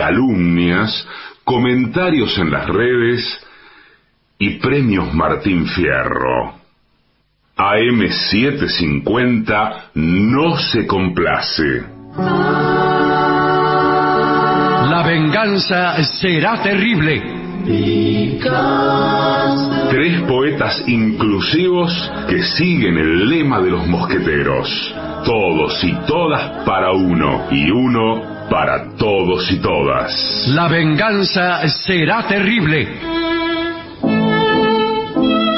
calumnias, comentarios en las redes y premios Martín Fierro. AM750 no se complace. La venganza será terrible. Tres poetas inclusivos que siguen el lema de los mosqueteros. Todos y todas para uno y uno para todos y todas. La venganza será terrible.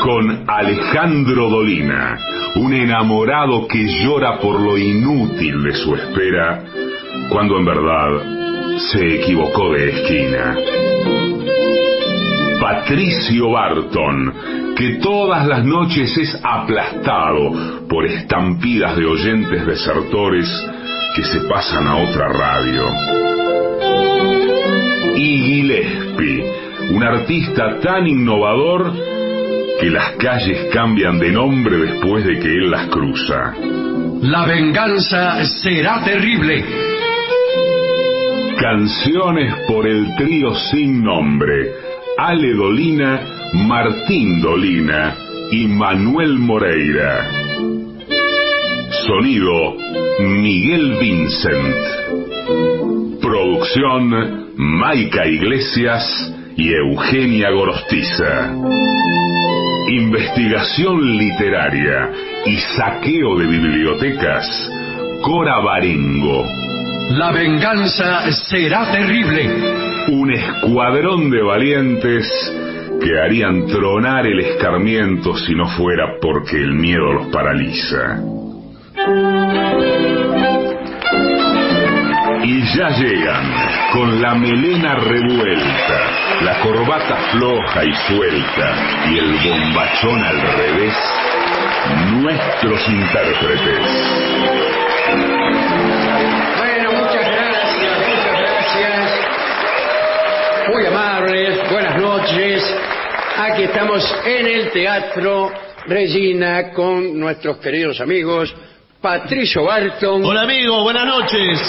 Con Alejandro Dolina, un enamorado que llora por lo inútil de su espera, cuando en verdad se equivocó de esquina. Patricio Barton, que todas las noches es aplastado por estampidas de oyentes desertores que se pasan a otra radio. Y Gillespie, un artista tan innovador que las calles cambian de nombre después de que él las cruza. La venganza será terrible. Canciones por el trío sin nombre. Ale Dolina, Martín Dolina y Manuel Moreira. Sonido Miguel Vincent. Producción Maica Iglesias y Eugenia Gorostiza. Investigación literaria y saqueo de bibliotecas. Cora Barengo. La venganza será terrible. Un escuadrón de valientes que harían tronar el escarmiento si no fuera porque el miedo los paraliza. Y ya llegan, con la melena revuelta, la corbata floja y suelta y el bombachón al revés, nuestros intérpretes. Bueno, muchas gracias, muchas gracias. Muy amables, buenas noches. Aquí estamos en el Teatro Regina con nuestros queridos amigos Patricio Barton Hola amigos, buenas noches.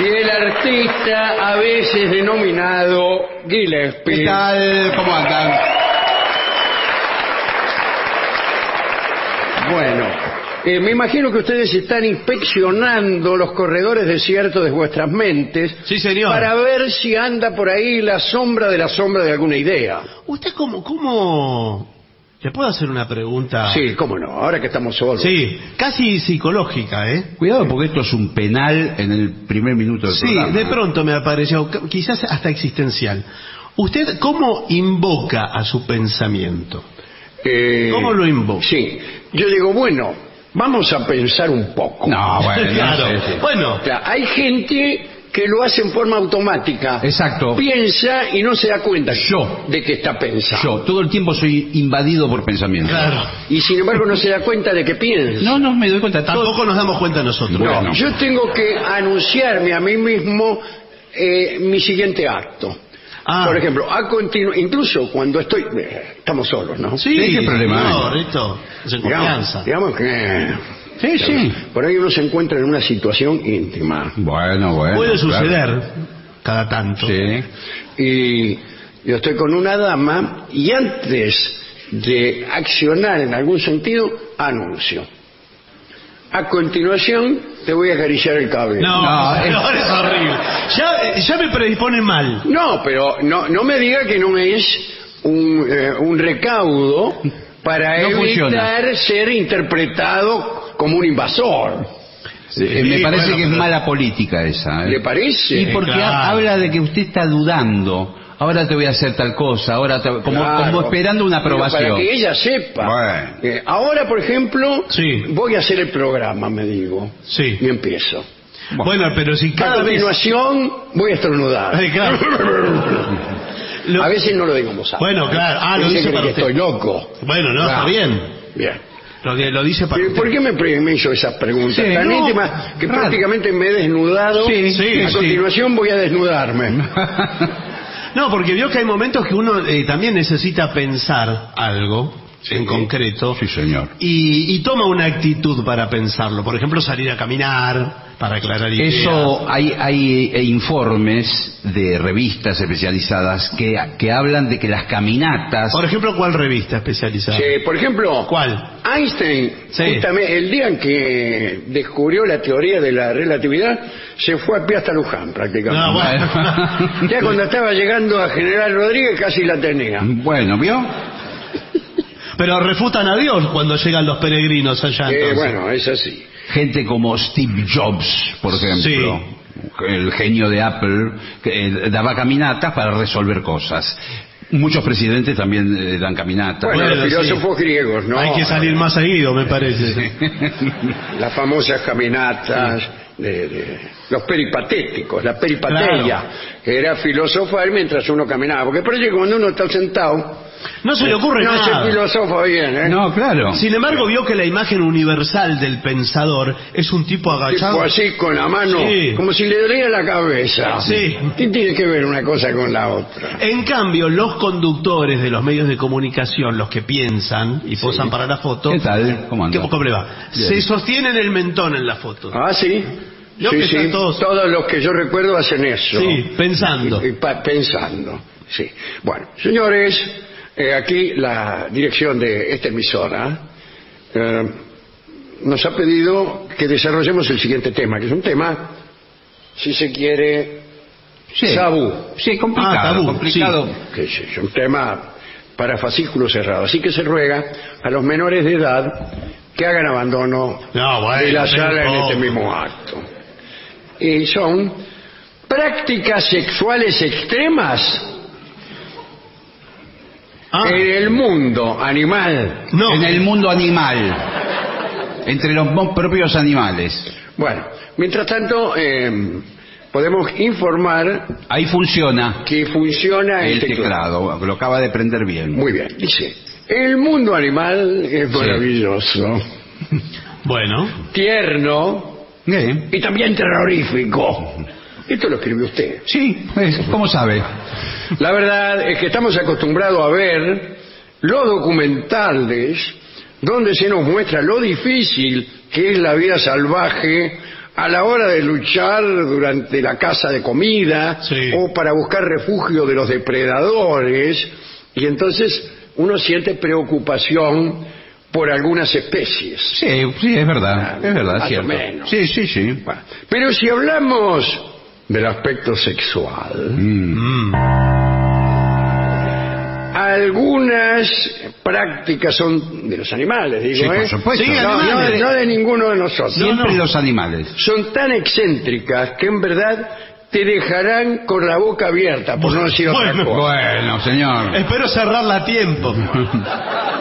y el artista a veces denominado Gillespie. ¿Qué tal? ¿Cómo andan? Bueno, eh, me imagino que ustedes están inspeccionando los corredores desiertos de vuestras mentes Sí, señor. para ver si anda por ahí la sombra de la sombra de alguna idea. ¿Usted cómo, cómo... ¿Le puedo hacer una pregunta? Sí, cómo no, ahora que estamos solos. Sí, casi psicológica, ¿eh? Cuidado porque esto es un penal en el primer minuto del Sí, programa. de pronto me apareció, c- quizás hasta existencial. ¿Usted cómo invoca a su pensamiento? Eh, ¿Cómo lo invoca? Sí, yo digo, bueno, vamos a pensar un poco. No, bueno, claro. no sé, sí. Bueno, O sea, hay gente que lo hace en forma automática. Exacto. Piensa y no se da cuenta Yo. de que está pensando. Yo todo el tiempo soy invadido por pensamientos. claro. Y sin embargo no se da cuenta de que piensa. No, no me doy cuenta. todo- Tampoco nos damos cuenta nosotros. No, Bueno. yo tengo que anunciarme a mí mismo eh, mi siguiente acto. Ah. Por ejemplo, a continu- incluso cuando estoy... eh, estamos solos, ¿no? Sí, Sí, ¿qué problema No? Rito, es en Digamos, confianza. digamos que... Sí, sí. Por ahí uno se encuentra en una situación íntima. Bueno, bueno. Puede claro. suceder cada tanto. Sí. Y yo estoy con una dama y antes de accionar en algún sentido, anuncio. A continuación, te voy a acariciar el cabello. No, No, no, es- es horrible. Ya, ya me predispone mal. No, pero no, no me diga que no es un, eh, un recaudo para No evitar funciona. ser interpretado como un invasor. Eh, me parece bueno, que es mala política esa. ¿eh? ¿Le parece? Y porque claro. ha- habla de que usted está dudando. Ahora te voy a hacer tal cosa. Ahora te- como, Claro. como esperando una Pero aprobación. Para que ella sepa. Bueno. Eh, ahora, por ejemplo, Sí. voy a hacer el programa, me digo. Sí. Y empiezo. Bueno, pero si A cada vez... continuación, voy a estornudar. Ay, claro. Lo- A veces no lo digo alta. Bueno, claro. Ah, lo dice para que usted. estoy loco. Bueno, no, está bien. Bien. Lo, lo dice para. ¿Por qué me, me hizo esas preguntas Sí, tan no, íntimas que raro. prácticamente me he desnudado? Sí, sí, a continuación voy a desnudarme. No, porque vio que hay momentos que uno eh, también necesita pensar algo en concreto. Sí, señor. Y, y toma una actitud para pensarlo. Por ejemplo, salir a caminar para aclarar ideas. Eso hay, hay eh, informes de revistas especializadas que, que hablan de que las caminatas Por ejemplo, ¿cuál revista especializada? Sí, por ejemplo, ¿Cuál? Einstein, Sí. justamente el día en que descubrió la teoría de la relatividad, se fue a pie hasta Luján prácticamente. No, bueno. Ya cuando estaba llegando a General Rodríguez casi la tenía. Bueno, ¿vio? Pero refutan a Dios cuando llegan los peregrinos allá. Eh, entonces. bueno, es así. Gente como Steve Jobs, por ejemplo, el genio de Apple, que eh, daba caminatas para resolver cosas. Muchos presidentes también eh, dan caminatas. Bueno, Bueno, los filósofos griegos, ¿no? Hay que salir más seguido, me parece. Las famosas caminatas, de, de- los peripatéticos, la peripateia, que era filosofar mientras uno caminaba. Porque parece que cuando uno está sentado, No se le ocurre no nada. se filosofa bien, ¿eh? No, claro. Sin embargo, vio que la imagen universal del pensador es un tipo agachado. Tipo así con la mano, Sí. como si le dolía la cabeza. Sí. ¿Qué tiene que ver una cosa con la otra? En cambio, los conductores de los medios de comunicación, los que piensan y posan para la foto, ¿Qué tal? ¿Cómo anda? ¿Qué- ¿Cómo le va? Bien. Se sostienen el mentón en la foto. Ah, sí. Sí, que sí. están todos- los que yo recuerdo hacen eso. Sí, pensando. Y- y pa- pensando, sí. Bueno, señores, eh, aquí la dirección de esta emisora eh, nos ha pedido que desarrollemos el siguiente tema, que es un tema, si se quiere, Sí. Sabú. Sí, complicado. Ah, tabú, complicado. que es, un tema para fascículo cerrado. Así que se ruega a los menores de edad que hagan abandono No, bueno, de la sala en este mismo acto. Y son prácticas sexuales extremas Ah, en el mundo animal. no. En el mundo animal. Entre los propios animales. Bueno, mientras tanto, eh, podemos informar Ahí funciona que funciona el, el teclado. Lo acaba de prender bien. Muy bien, dice, el mundo animal es maravilloso, Bueno, tierno Y también terrorífico. Esto lo escribió usted. Sí, ¿cómo sabe? La verdad es que estamos acostumbrados a ver los documentales donde se nos muestra lo difícil que es la vida salvaje a la hora de luchar durante la caza de comida Sí. o para buscar refugio de los depredadores y entonces uno siente preocupación por algunas especies. Sí, sí, es verdad. Es verdad, Más o cierto. menos. Sí, sí, sí. Bueno, pero si hablamos del aspecto sexual, Mm. Algunas prácticas son de los animales, digo, Sí, por ¿eh? supuesto. Sí, no, no de, no de ninguno de nosotros. Siempre no. los animales. Son tan excéntricas que en verdad te dejarán con la boca abierta, por no decir otra Bueno, cosa. Bueno, señor. espero cerrarla a tiempo.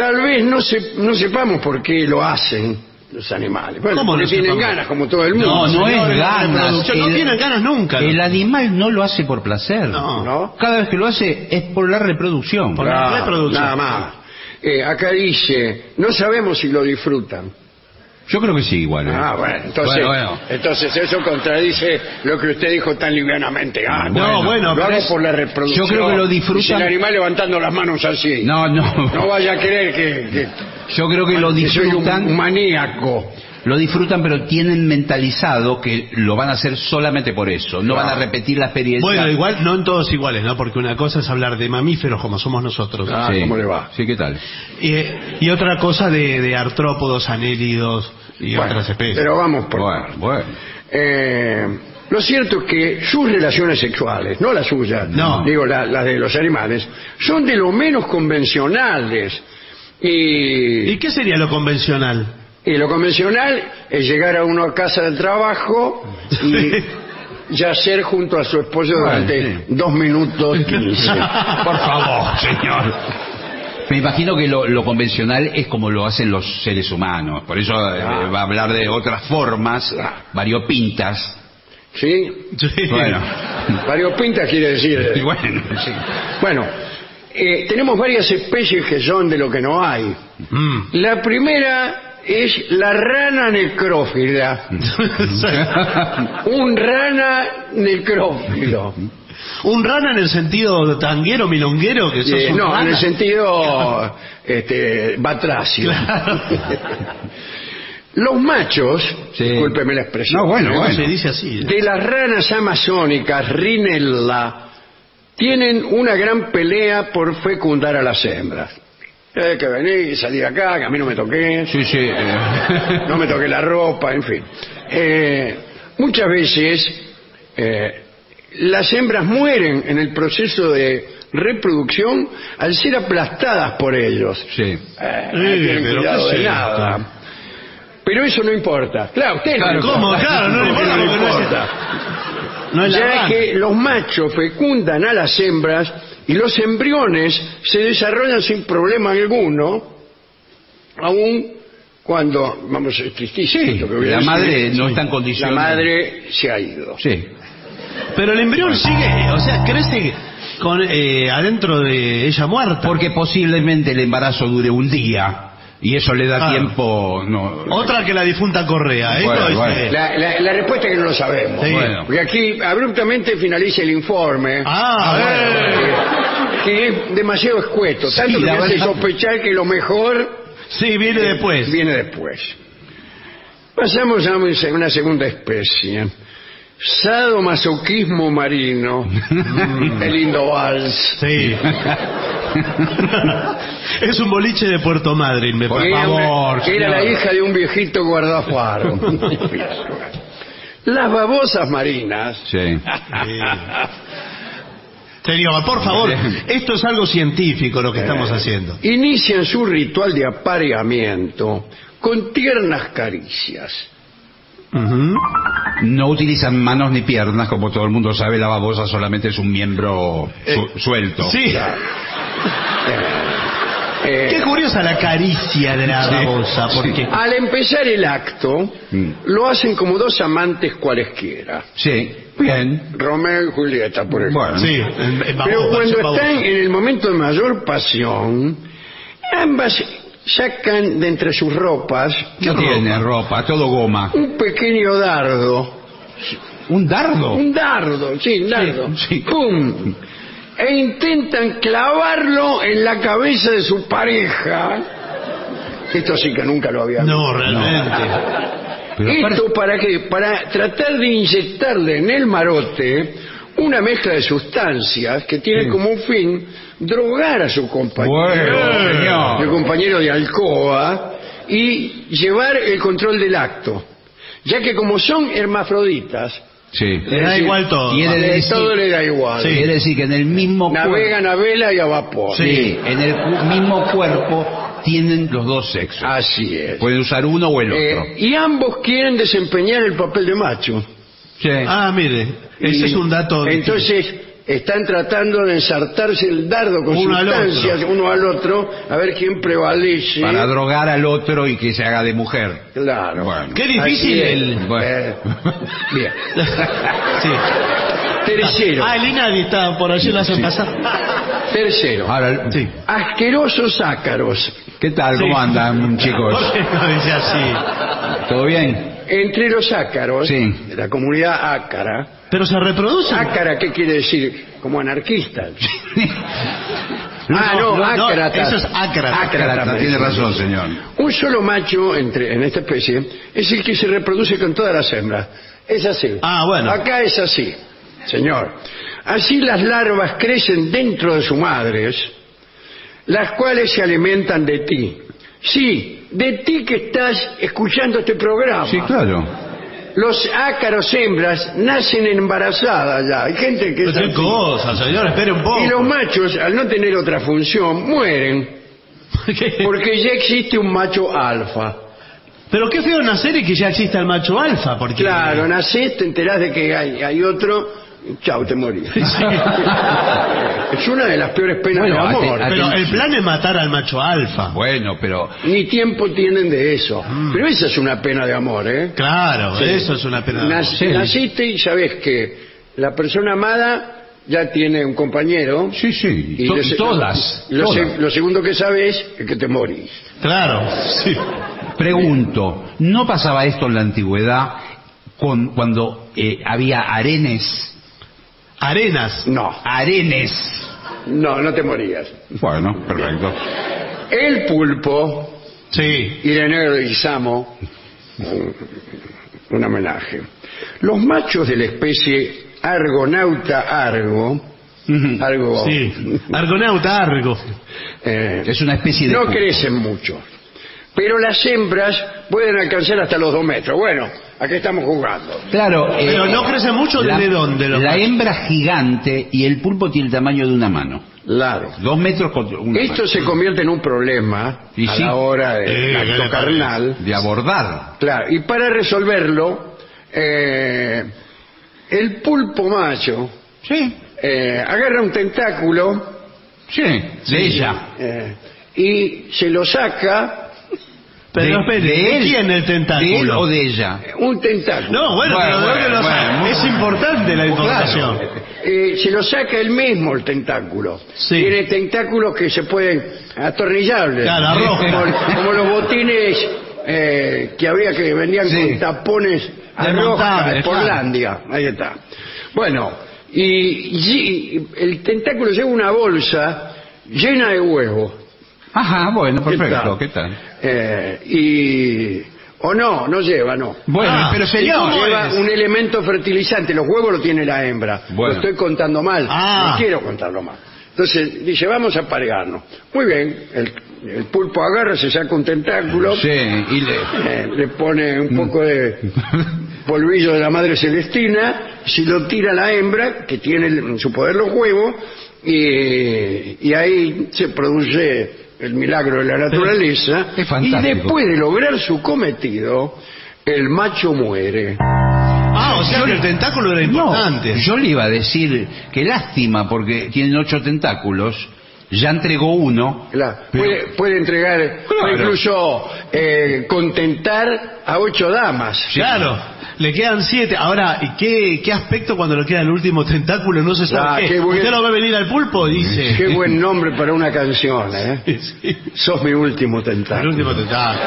Tal vez no, se- no sepamos por qué lo hacen los animales. Bueno, ¿Cómo no tienen sepamos? ganas, como todo el mundo. No, no es ganas. no tienen ganas nunca. El animal no lo hace por placer. No. ¿No? Cada vez que lo hace es por la reproducción. Por la reproducción. Nada más. Eh, acá dice, no sabemos si lo disfrutan. Yo creo que sí, igual. ¿eh? Ah, bueno, entonces, Bueno, bueno. entonces eso contradice lo que usted dijo tan livianamente. Ah, No, bueno, lo pero hago es- por la reproducción. yo creo que lo disfrutan- el animal levantando las manos así. No, no. No vaya a creer que, que- Yo creo que lo que soy disfrutan. un maníaco. Lo disfrutan, pero tienen mentalizado que lo van a hacer solamente por eso. No Claro. van a repetir la experiencia. Bueno, igual no en todos iguales, ¿no? Porque una cosa es hablar de mamíferos como somos nosotros. Ah, Sí. ¿cómo le va? Sí, ¿qué tal? Y, y otra cosa de, de artrópodos, anélidos y Bueno, otras especies. pero vamos por Bueno, bueno. Eh, lo cierto es que sus relaciones sexuales, no las suyas, No. digo la- las de los animales, son de lo menos convencionales. Y, ¿Y qué sería lo convencional? Y lo convencional es llegar a uno a casa del trabajo y yacer junto a su esposo durante Bueno, dos minutos quince. Por favor, señor. Me imagino que lo, lo convencional es como lo hacen los seres humanos. Por eso eh, Ah. va a hablar de otras formas, variopintas. ¿Sí? Sí. Bueno. Variopintas quiere decir. Y bueno, sí. Bueno, eh, tenemos varias especies que son de lo que no hay. Mm. La primera es la rana necrófila. Un rana necrófilo. Un rana en el sentido tanguero, milonguero, que sos Eh, un no, en el sentido este, batracio. Los machos, Sí. discúlpeme la expresión, No, bueno, bueno. Se dice así. de las ranas amazónicas, Rinella, tienen una gran pelea por fecundar a las hembras. Hay que venir y salir acá, que a mí no me toqué, Sí, sí. eh, no me toqué la ropa, en fin. Eh, muchas veces eh, las hembras mueren en el proceso de reproducción al ser aplastadas por ellos. sí. Eh, no tienen pero cuidado de nada. Pero eso no importa. Claro, usted no Claro, ¿cómo? importa. Claro, no importa no importa. No es la ya que los machos fecundan a las hembras y los embriones se desarrollan sin problema alguno, aun cuando, vamos, es tristísimo. Sí, esto que voy a la decir. madre no está en La condiciones. madre se ha ido. Sí. Pero el embrión sigue, o sea, crece con eh, adentro de ella muerta. Porque posiblemente el embarazo dure un día y eso le da tiempo. No, Otra que la difunta Correa. Bueno, bueno. eh, La, la- la respuesta es que no lo sabemos. Sí. Bueno. Porque aquí abruptamente finaliza el informe. Ah, que, que es demasiado escueto. Tanto que me hace verdad. sospechar que lo mejor Sí, viene después. viene después. Pasamos a una segunda especie. Sadomasoquismo marino. El lindo vals. Sí. es un boliche de Puerto Madryn, me parece. era, favor, era la hija de un viejito guardafaro. Las babosas marinas. Sí. Señor, por favor, esto es algo científico lo que estamos haciendo. Inician su ritual de apareamiento con tiernas caricias. No utilizan manos ni piernas, como todo el mundo sabe, la babosa solamente es un miembro su- suelto. Sí. Eh, Qué curiosa la caricia de la Sí. babosa, porque al empezar el acto, Mm. lo hacen como dos amantes cualesquiera. Sí, bien. Romeo y Julieta, por ejemplo. Bueno. sí, Pero cuando babosa. están en el momento de mayor pasión, ambas sacan de entre sus ropas No tiene ropa, todo goma. un pequeño dardo. ¿Un dardo? Un dardo, sí, un dardo. Sí, sí. ¡Pum! E intentan clavarlo en la cabeza de su pareja. Esto sí que nunca lo había No, realmente. Esto para qué? Para tratar de inyectarle en el marote una mezcla de sustancias que tiene Sí. como un fin drogar a su compañero, Bueno, compañero de alcoba y llevar el control del acto, ya que como son hermafroditas, Sí. Le da igual todo. Quiere de decir- todo le da igual. Quiere decir que en el mismo Navegan a vela y a vapor. Sí, en el cu- mismo cuerpo tienen los dos sexos. Así es. Pueden usar uno o el otro. Eh, y ambos quieren desempeñar el papel de macho. Sí. Ah, mire, ese Y es un dato. Entonces están tratando de ensartarse el dardo con Uno al sustancias uno al otro a ver quién prevalece. Para drogar al otro y que se haga de mujer. Claro. Bueno. Qué difícil el- Bueno. Eh, bien. sí. Tercero. Ah, el INADI está por allí la hacen pasar. Tercero. Ahora, Sí. Asquerosos ácaros. ¿qué tal? Sí. ¿Cómo andan, chicos? ¿Por qué no dice así? ¿Todo bien? Entre los ácaros Sí. de la comunidad ácara. Pero se reproducen. Ácara, ¿qué quiere decir? Como anarquistas. ah, no, no, ácratas. eso es ácrata. Ácrata, Tiene razón, señor. Un solo macho entre, en esta especie es el que se reproduce con todas las hembras. Es así. Ah, bueno. Acá es así, señor. Así las larvas crecen dentro de sus madres, las cuales se alimentan de ti. Sí, de ti que estás escuchando este programa. Sí, claro. Los ácaros hembras nacen embarazadas ya. Hay gente que es Pero qué así. cosa, señor, espere un poco. Y los machos, al no tener otra función, mueren ¿Qué? porque ya existe un macho alfa. Pero qué feo nacer y que ya exista el macho alfa, porque... Claro, nacés, te enterás de que hay, hay otro, chau, te morís. es una de las peores penas Bueno, de amor. Pero el plan es matar al macho alfa. Bueno, pero Ni tiempo tienen de eso. Mm. Pero esa es una pena de amor, ¿eh? Claro, Sí. eso es una pena. de amor. Nac- Naciste y sabes que la persona amada ya tiene un compañero. sí, sí, Y to- lo se- todas. Lo, todas. se- lo segundo que sabes es que te morís. Claro, sí. Pregunto, ¿no pasaba esto en la antigüedad con, cuando eh, había arenes? Arenas. No, Arenes. no, no te morías. Bueno, perfecto. El pulpo, Sí. Ireneo de Guisamo, un, homenaje. Los machos de la especie Argonauta argo, algo, Sí. Argonauta, Argo. eh, Es una especie de... no pulpo. crecen mucho. Pero las hembras pueden alcanzar hasta los dos metros. Bueno, aquí estamos jugando. Claro. eh, Pero no crece mucho, la- ¿desde dónde los La hembra gigante y el pulpo tiene el tamaño de una mano. Claro. Dos metros con una Esto mano. se convierte en un problema Y a sí. la hora del Eh, ¿qué acto carnal. De abordar. Claro, y para resolverlo, eh, el pulpo macho Sí. eh, agarra un tentáculo Sí. De ella. eh, y se lo saca, Pero de, espere, de ¿de él, quién el ¿De él o de ella? un tentáculo. No, bueno, Bueno, pero ¿de dónde bueno, lo bueno, Es importante la información. Eh, se lo saca él mismo el tentáculo. Sí. Tiene tentáculos que se pueden atornillables. Claro, como, como los botines eh, que había que vendían Sí. con tapones a rosca Desmontables, de Portlandia. Ahí está. Bueno, y, y el tentáculo lleva una bolsa llena de huevos. Ajá, bueno, ¿Qué perfecto. ¿Qué tal? Eh, y o no, no lleva, no. Bueno, Ah, pero señor. ¿cómo Lleva es? un elemento fertilizante, los huevos lo tiene la hembra. Bueno. Lo estoy contando mal, Ah. no quiero contarlo mal. Entonces dice, vamos a parearnos. Muy bien, el, el pulpo agarra, se saca un tentáculo, Sí, y le... eh, le pone un poco de polvillo de la madre celestina, si lo tira la hembra, que tiene en su poder los huevos, y, y ahí se produce el milagro de la naturaleza, Es y después de lograr su cometido, el macho muere. Ah, o sea que el tentáculo era importante. No, yo le iba a decir que lástima porque tienen ocho tentáculos, ya entregó uno. Claro, pero- puede, puede entregar, puede incluso eh, contentar a ocho damas. Claro, le quedan siete. Ahora, ¿y qué, qué aspecto cuando le queda el último tentáculo? No se sabe Ah, qué. qué buen- Usted lo ve venir al pulpo dice... Qué buen nombre para una canción, ¿eh? Sí, Sos mi último el tentáculo. último tentáculo.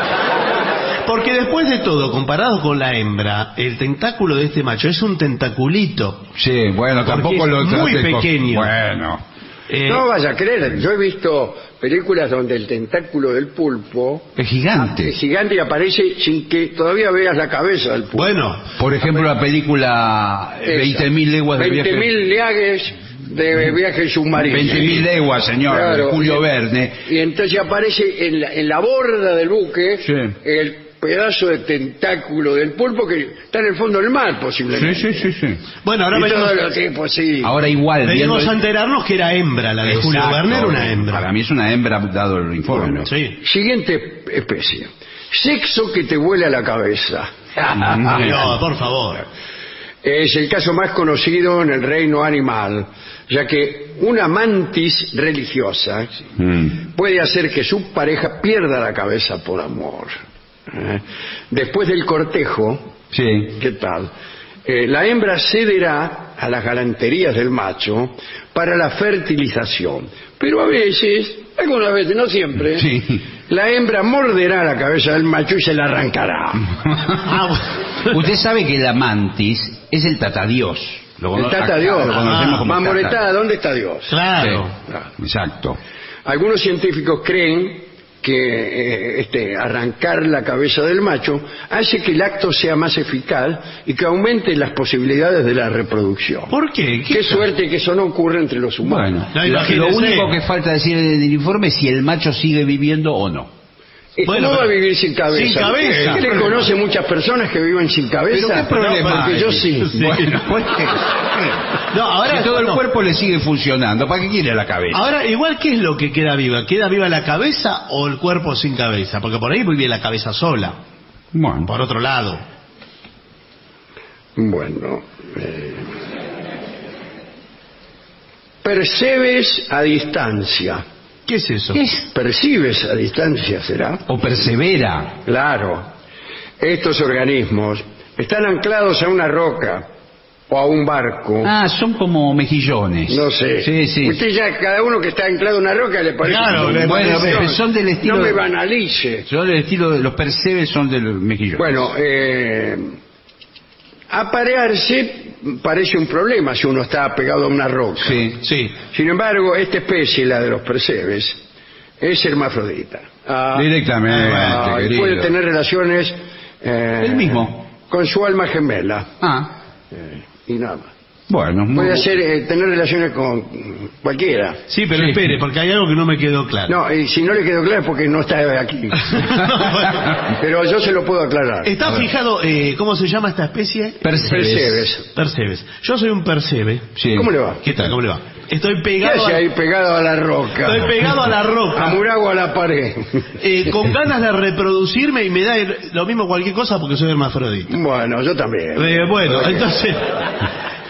Porque después de todo, comparado con la hembra, el tentáculo de este macho es un tentaculito. Sí, bueno, tampoco es lo muy pequeño. Bueno, Eh, No vaya a creer, yo he visto películas donde el tentáculo del pulpo es gigante. es gigante y aparece sin que todavía veas la cabeza del pulpo. bueno, Por ejemplo, la película eh, Esa. 20.000 leguas de viaje. 20.000 leagues de viaje submarino. 20.000 leguas, señor, de Julio y- Verne. Y entonces aparece en la, en la borda del buque Sí. el pedazo de tentáculo del pulpo que está en el fondo del mar, Sí, posiblemente. sí, sí, sí. bueno, ahora y venimos, todo lo así. Ahora igual, venimos viendo- a enterarnos que era hembra, la de Julio. Werner era una hembra. Para mí es una hembra dado el informe. Bueno, Sí. Siguiente especie. Sexo que te huele a la cabeza. No, por favor. Es el caso más conocido en el reino animal, ya que una mantis religiosa Mm. puede hacer que su pareja pierda la cabeza por amor. Después del cortejo, Sí. ¿qué tal? Eh, la hembra cederá a las galanterías del macho para la fertilización. Pero a veces, algunas veces, no siempre, Sí. la hembra morderá la cabeza del macho y se la arrancará. Ah. Usted sabe que la mantis es el tatadios. Lo El cono- tata acá Dios. Lo conocemos Ah, como tata. Mamoretada, ¿dónde está Dios? Claro. Sí, Exacto. Algunos científicos creen que eh, este, arrancar la cabeza del macho hace que el acto sea más eficaz y que aumente las posibilidades de la reproducción. ¿Por qué? Qué suerte que eso no ocurre entre los humanos. Bueno, No, lo único que falta decir en el informe es si el macho sigue viviendo o no. Eh, Bueno, ¿Cómo va a vivir sin cabeza? Sin cabeza. ¿Usted conoce muchas personas que viven sin cabeza? Pero qué problema No, porque yo sí. Sí. Bueno, pues, No, ahora si todo el no. cuerpo le sigue funcionando, ¿para qué quiere la cabeza? Ahora, igual, ¿qué es lo que queda viva? ¿Queda viva la cabeza o el cuerpo sin cabeza? Porque por ahí vive la cabeza sola, Bueno, por otro lado. Bueno. eh, percebes a distancia. ¿Qué es eso? Percibes a distancia, ¿será? o persevera. Claro. Estos organismos están anclados a una roca o a un barco. Ah, son como mejillones. No sé. Sí, sí. Usted ya, cada uno que está anclado a una roca le parece. Claro, un le bueno, pero son del estilo No me banalice. Son del estilo de los percebes son del mejillón. Bueno, eh, Aparearse parece un problema si uno está pegado a una roca. Sí. Sí. Sin embargo, esta especie, la de los percebes, es hermafrodita. Ah, Directamente, ah, querido. puede tener relaciones eh, El mismo. con su alma gemela Ah, eh, y nada más. Bueno. muy- Puede hacer, eh, tener relaciones con cualquiera. Sí, pero Sí. espere, porque hay algo que no me quedó claro. No, y si no le quedó claro es porque no está aquí. Pero yo se lo puedo aclarar. ¿Está fijado eh, cómo se llama esta especie? Percebes. Percebes. Percebes. Yo soy un percebe. Sí. ¿Cómo le va? ¿Qué tal? ¿Cómo le va? Estoy ¿Qué pegado, hace a, ahí pegado a la roca? estoy pegado a la roca. Amurago a la pared. eh, con ganas de reproducirme y me da el- lo mismo cualquier cosa porque soy hermafrodita. Bueno, yo también. Eh, bueno, entonces...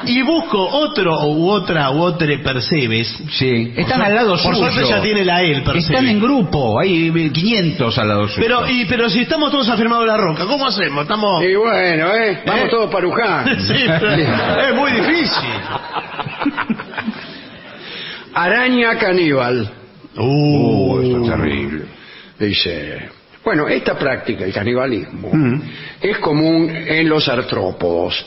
Y busco otro u otra u otro percebes. Sí. Están Por al lado Por suyo. suerte ya tiene la E, el percebe. Están en grupo. Hay 500 al lado suyo. Pero, y, pero si estamos todos afirmados en la roca, ¿cómo hacemos? Estamos... Y bueno, ¿eh? Vamos ¿Eh? todos para Luján. Sí, pero es muy difícil. Araña caníbal. Uh, esto es terrible. Dice. Bueno, esta práctica, el canibalismo, Mm. es común en los artrópodos.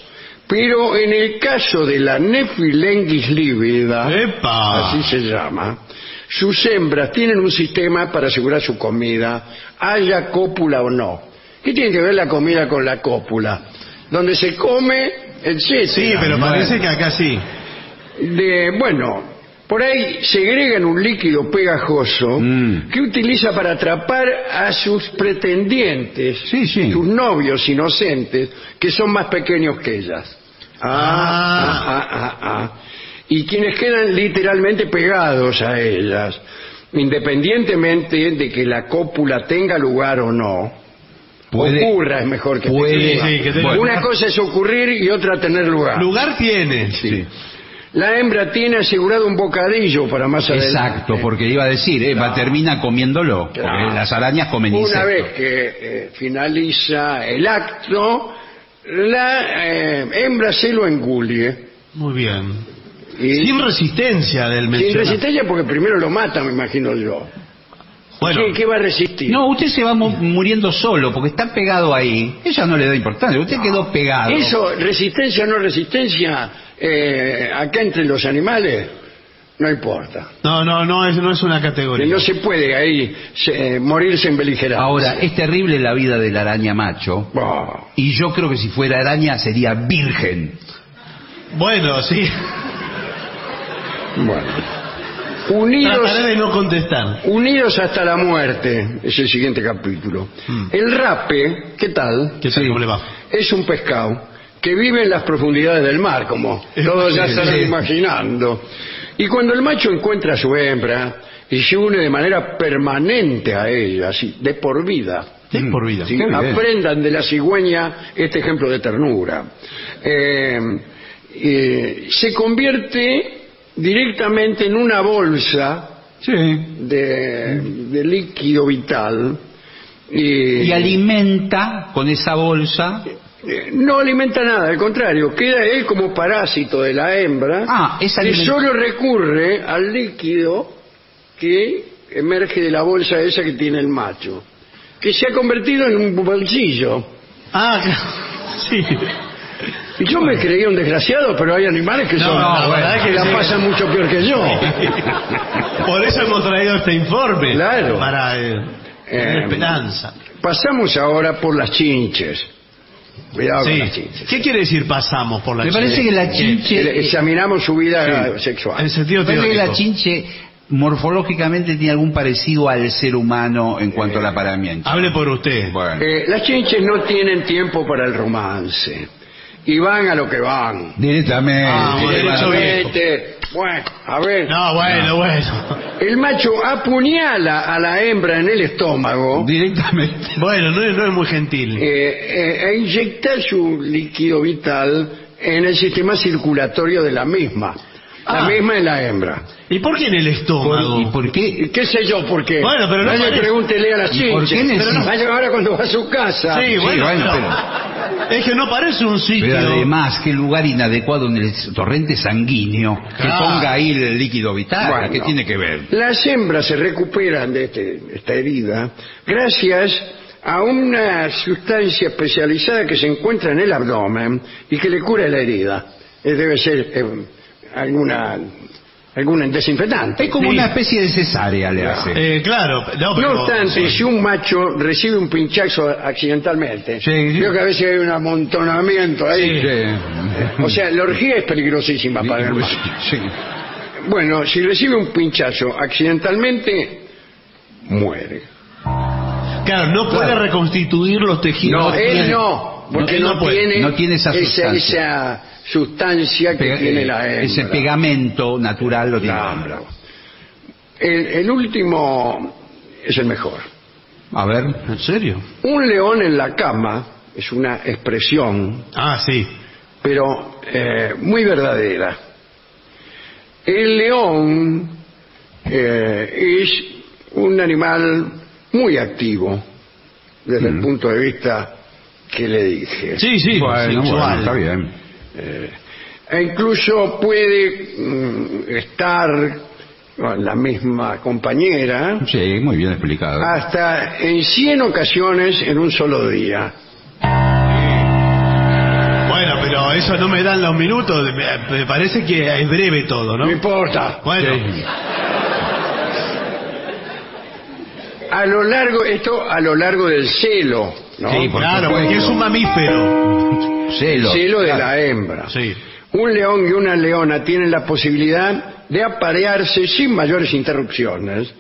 Pero en el caso de la Nephilengus lívida, ¡Epa! así se llama, sus hembras tienen un sistema para asegurar su comida, haya cópula o no. ¿Qué tiene que ver la comida con la cópula? Donde se come, etcétera. Sí, pero Bueno. parece que acá sí. de, bueno, por ahí segregan un líquido pegajoso Mm. que utiliza para atrapar a sus pretendientes, Sí, sí. sus novios inocentes, que son más pequeños que ellas. Ah, Ah. ah, ah, ah. Y quienes quedan literalmente pegados a ellas, independientemente de que la cópula tenga lugar o no. Puede- ocurra es mejor que puede- tenga. Sí, que tenga- Bueno. Una cosa es ocurrir y otra tener lugar. Lugar tiene. Sí. La hembra tiene asegurado un bocadillo para más adelante. Exacto, porque iba a decir, Eva termina comiéndolo. Porque las arañas comen Una insectos. vez que eh, finaliza el acto, la eh, hembra se lo engulle. Muy bien. Y Sin resistencia del sin mencionado. resistencia porque primero lo mata, me imagino yo. Bueno, ¿Qué, qué va a resistir? No, usted se va mu- muriendo solo porque está pegado ahí. Ella no le da importancia. Usted quedó pegado. Eso, resistencia o no resistencia, eh, acá entre los animales, no importa. no, no, no es, no es una Que categoría. no se puede ahí se- morirse en beligerancia. Ahora, es terrible la vida de la araña macho. Y yo creo que si fuera araña sería virgen. Bueno, sí. Bueno. Unidos, Trataré de no contestar. unidos hasta la muerte, es el siguiente capítulo. Mm. El rape, ¿qué tal? ¿Qué tal? Sí. ¿Cómo le va? Es un pescado que vive en las profundidades del mar, como todos ya están imaginando. Y cuando el macho encuentra a su hembra y se une de manera permanente a ella, así, de por vida, Sí, por vida. Sí, aprendan de la cigüeña este ejemplo de ternura. Eh, eh, se convierte directamente en una bolsa Sí. de, de líquido vital Y alimenta con esa bolsa. Eh, no alimenta nada, al contrario, queda él como parásito de la hembra Ah, es que solo recurre al líquido que emerge de la bolsa esa que tiene el macho, que se ha convertido en un bolsillo. Ah, sí. Y yo me creía un desgraciado, pero hay animales que No, son no, la verdad que que la sí. pasan mucho peor que yo. Por eso hemos traído este informe. Claro. Para eh, Eh, esperanza. Pasamos ahora por las chinches. Cuidado con Sí. las chinches. ¿Qué quiere decir pasamos por la Me parece que la chinche... Eh, Examinamos su vida sexual. En sentido me parece que la chinche morfológicamente tiene algún parecido al ser humano en cuanto al apareamiento. Hable por usted. Bueno, Eh, las chinches no tienen tiempo para el romance. Y van a lo que van. directamente. Ah. Directamente. Bueno, a ver. No, bueno, bueno. El macho apuñala a la hembra en el estómago Directamente. Bueno, no es, no es muy gentil. eh, eh, e inyecta su líquido vital en el sistema circulatorio de la misma. La Ah. misma en la hembra. ¿Y por qué en el estómago? ¿Y por qué? ¿Y ¿Qué sé yo por qué? Bueno, pero no Vaya, parece- pregúntele a las ¿Y por chinches. necesita- vaya ahora cuando va a su casa. Sí, bueno, bueno, pero- Es que no parece un sitio. Pero además, qué lugar inadecuado en el torrente sanguíneo que Claro. ponga ahí el líquido vital. Bueno, ¿Qué tiene que ver? Las hembras se recuperan de este- esta herida gracias a una sustancia especializada que se encuentra en el abdomen y que le cura la herida. Eh, debe ser eh, alguna algún desinfectante. Es como Sí. una especie de cesárea le hace. Eh, claro, no, No obstante, sí. si un macho recibe un pinchazo accidentalmente, Sí, sí. creo que a veces hay un amontonamiento ahí. Sí. O sea, la orgía es peligrosísima para el macho. Sí. Bueno, si recibe un pinchazo accidentalmente, muere. Claro, no puede Claro. reconstituir los tejidos. No, él no, porque él no, no puede. tiene, No tiene esa sustancia. esa sustancia que Pega- tiene eh, la hembra. ese pegamento natural lo tiene la hembra. El, el último es el mejor. A ver. ¿En serio? Un león en la cama es una expresión, Ah, sí. pero eh, muy verdadera. El león eh, es un animal muy activo desde el punto de vista que le dije. Sí, sí, Bueno, sexual. bueno, está bien. E incluso puede mm, estar con la misma compañera Sí, muy bien explicado. hasta en 100 ocasiones en un solo día. Bueno, pero eso no me dan los minutos. Me, me parece que es breve todo, ¿no? No importa. Bueno, A lo largo, esto a lo largo del celo, ¿no? Sí, por claro, supuesto. porque es un mamífero. Celo. celo de Claro. la hembra. Sí. Un león y una leona tienen la posibilidad de aparearse sin mayores interrupciones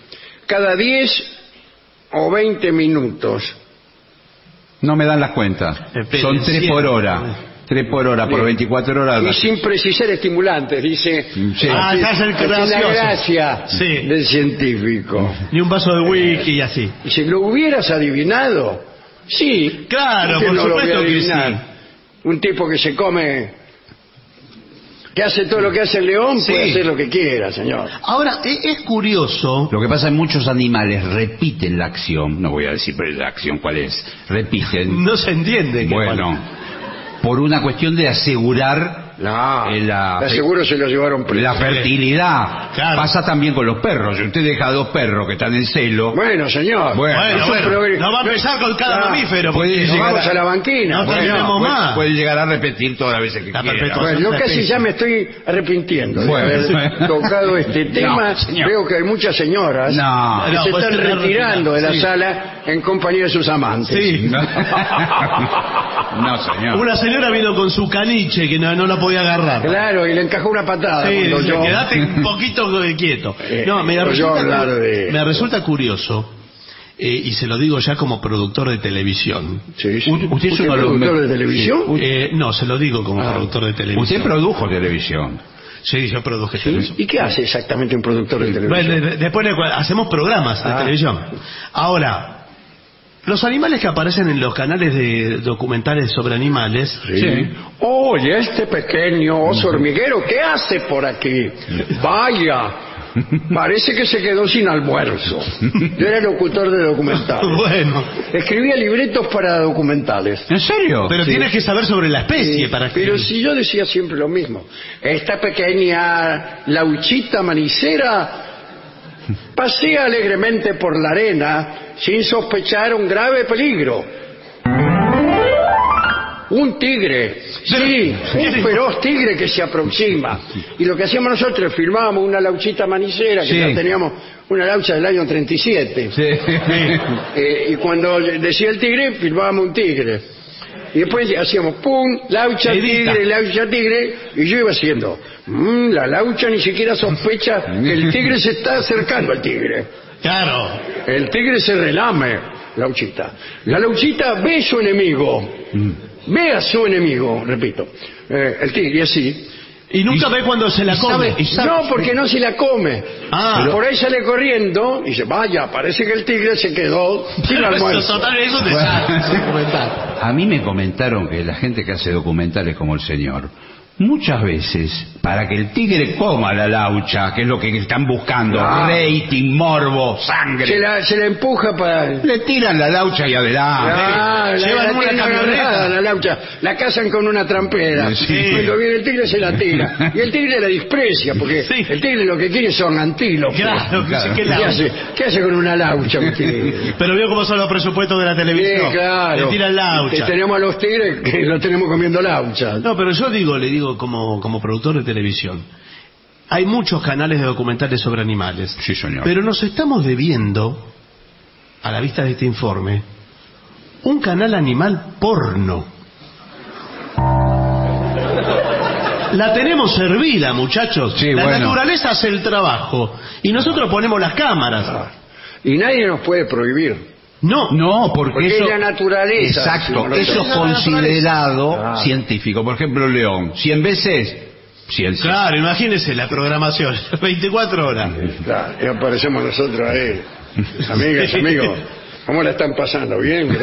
cada 10 o 20 minutos. No me dan las cuentas. Esperen, Son tres por hora. Tres por hora, por Bien. 24 horas. Y sin precisar estimulantes, dice. Sí. Ah, ya es el así la gracioso. gracia Sí. del científico. Ni un vaso de whisky y así. Y si lo hubieras adivinado, sí. Claro, ¿por qué por no supuesto que sí. Un tipo que se come, que hace todo lo que hace el león, Sí. puede hacer lo que quiera, señor. Ahora, e- es curioso. Lo que pasa es que muchos animales repiten la acción. No voy a decir pero la acción cuál es. Repiten. No se entiende. que- Bueno, por una cuestión de asegurar No, Eh, la- aseguro se lo llevaron preso. la fertilidad. Claro. Pasa también con los perros. Si usted deja dos perros que están en celo, Bueno, señor. Bueno, Bueno, bueno, no va a empezar con cada Ah, mamífero. puede llegar vamos a- a la banquina. No Bueno, más. puede llegar a repetir todas las veces que La quiera. Bueno, yo casi ya me estoy arrepintiendo de Bueno. haber tocado este tema. señor. Veo que hay muchas señoras No. que No, se están retirando de la sí. sala en compañía de sus amantes. Sí. No, No, señor. Una señora vino con su caniche que no, no la podía agarrar. Claro, y le encajó una patada. Sí, dice, yo- quedate un poquito quieto. Eh, No, me resulta, hablar de- me resulta curioso, eh, y se lo digo ya como productor de televisión. Sí, usted es ¿Usted uno de los productor de televisión? Eh, no, se lo digo como Ah. productor de televisión. Usted produjo televisión. Sí, yo produje televisión. ¿Y qué hace exactamente un productor de televisión? Bueno, de- después hacemos programas de Ah. televisión. Ahora, los animales que aparecen en los canales de documentales sobre animales, Sí. Oye, este pequeño oso hormiguero, ¿qué hace por aquí? Vaya, parece que se quedó sin almuerzo. Yo era locutor de documentales. bueno, Escribía libretos para documentales. ¿En serio? pero Sí. tienes que saber sobre la especie Sí, para que... Pero si yo decía siempre lo mismo. Esta pequeña lauchita manicera pasea alegremente por la arena sin sospechar un grave peligro. Un tigre, sí, un feroz tigre que se aproxima. Y lo que hacíamos nosotros, filmábamos una lauchita manicera, que Sí. ya teníamos una laucha del año 37. Sí. Eh, y cuando decía el tigre, filmábamos un tigre. Y después hacíamos pum, laucha, Edita. tigre, laucha, tigre, y yo iba haciendo, "Mm, la laucha ni siquiera sospecha que el tigre se está acercando al tigre. Claro. El tigre se relame, lauchita. La lauchita ve a su enemigo, ve a su enemigo, repito. Eh, el tigre, y así. Y nunca ve cuando se la y come. sabe- y sabe- No, porque no se la come. Ah. Pero por ahí sale corriendo y dice, vaya, parece que el tigre se quedó sin almuerzo. total, eso te sale, documental. A mí me comentaron que la gente que hace documentales como el señor, muchas veces para que el tigre coma la laucha, que es lo que están buscando, Ah. rating, morbo, sangre. Se la, se la empuja para... Le tiran la laucha y adelante. Ah, la, Llevan la una camioneta. la laucha. La cazan con una trampera. Sí. Cuando viene el tigre se la tira. Y el tigre la desprecia, porque Sí. el tigre lo que quiere son antílopes. Claro, sí, que ¿Qué hace? ¿Qué hace con una laucha un tigre? Pero veo cómo son los presupuestos de la Sí, televisión. claro. Le tiran Que laucha. tenemos a los tigres que los tenemos comiendo laucha. No, pero yo digo, le digo como, como productor de televisión. Hay muchos canales de documentales sobre animales. Sí, señor. Pero nos estamos debiendo, a la vista de este informe, un canal animal porno. La tenemos servida, muchachos. Sí, la bueno. naturaleza hace el trabajo. Y nosotros ponemos las cámaras. Y nadie nos puede prohibir. No, No, porque, Porque eso es la naturaleza, Exacto, si eso es considerado Ah. científico. Por ejemplo, León, 100 veces ciencia. Claro, imagínense la programación. 24 horas. Claro, y aparecemos nosotros ahí. Amigas, amigos, ¿cómo la están pasando? ¿Bien?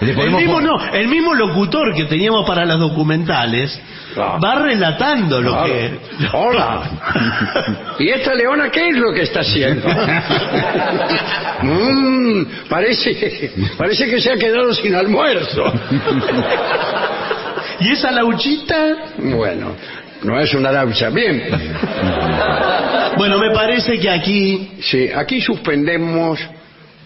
El mismo, no, el mismo locutor que teníamos para las documentales Claro. va relatando lo Claro. que... Hola. ¿Y esta leona qué es lo que está haciendo? Mm, parece, parece que se ha quedado sin almuerzo. Y esa lauchita... Bueno, no es una laucha. Bien. Bueno, me parece que aquí... Sí, aquí suspendemos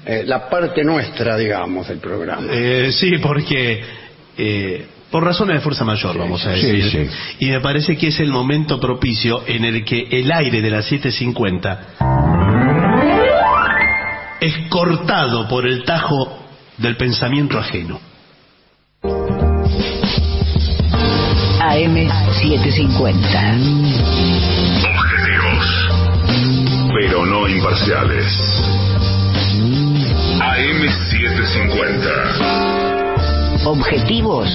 eh, la parte nuestra, digamos, del programa. eh, sí, porque... eh, por razones de fuerza mayor, vamos a Sí, decir. sí. Y me parece que es el momento propicio en el que el aire de las 7.50 es cortado por el tajo del pensamiento ajeno. AM750. Objetivos, pero no imparciales. AM750. Objetivos,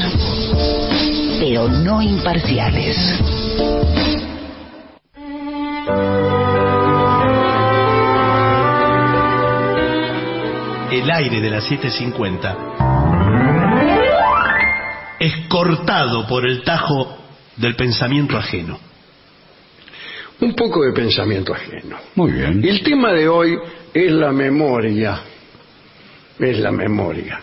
pero no imparciales. el aire de las 7.50 es cortado por el tajo del pensamiento ajeno. Un poco de pensamiento ajeno. Muy bien. El tema de hoy es la memoria. Es la memoria.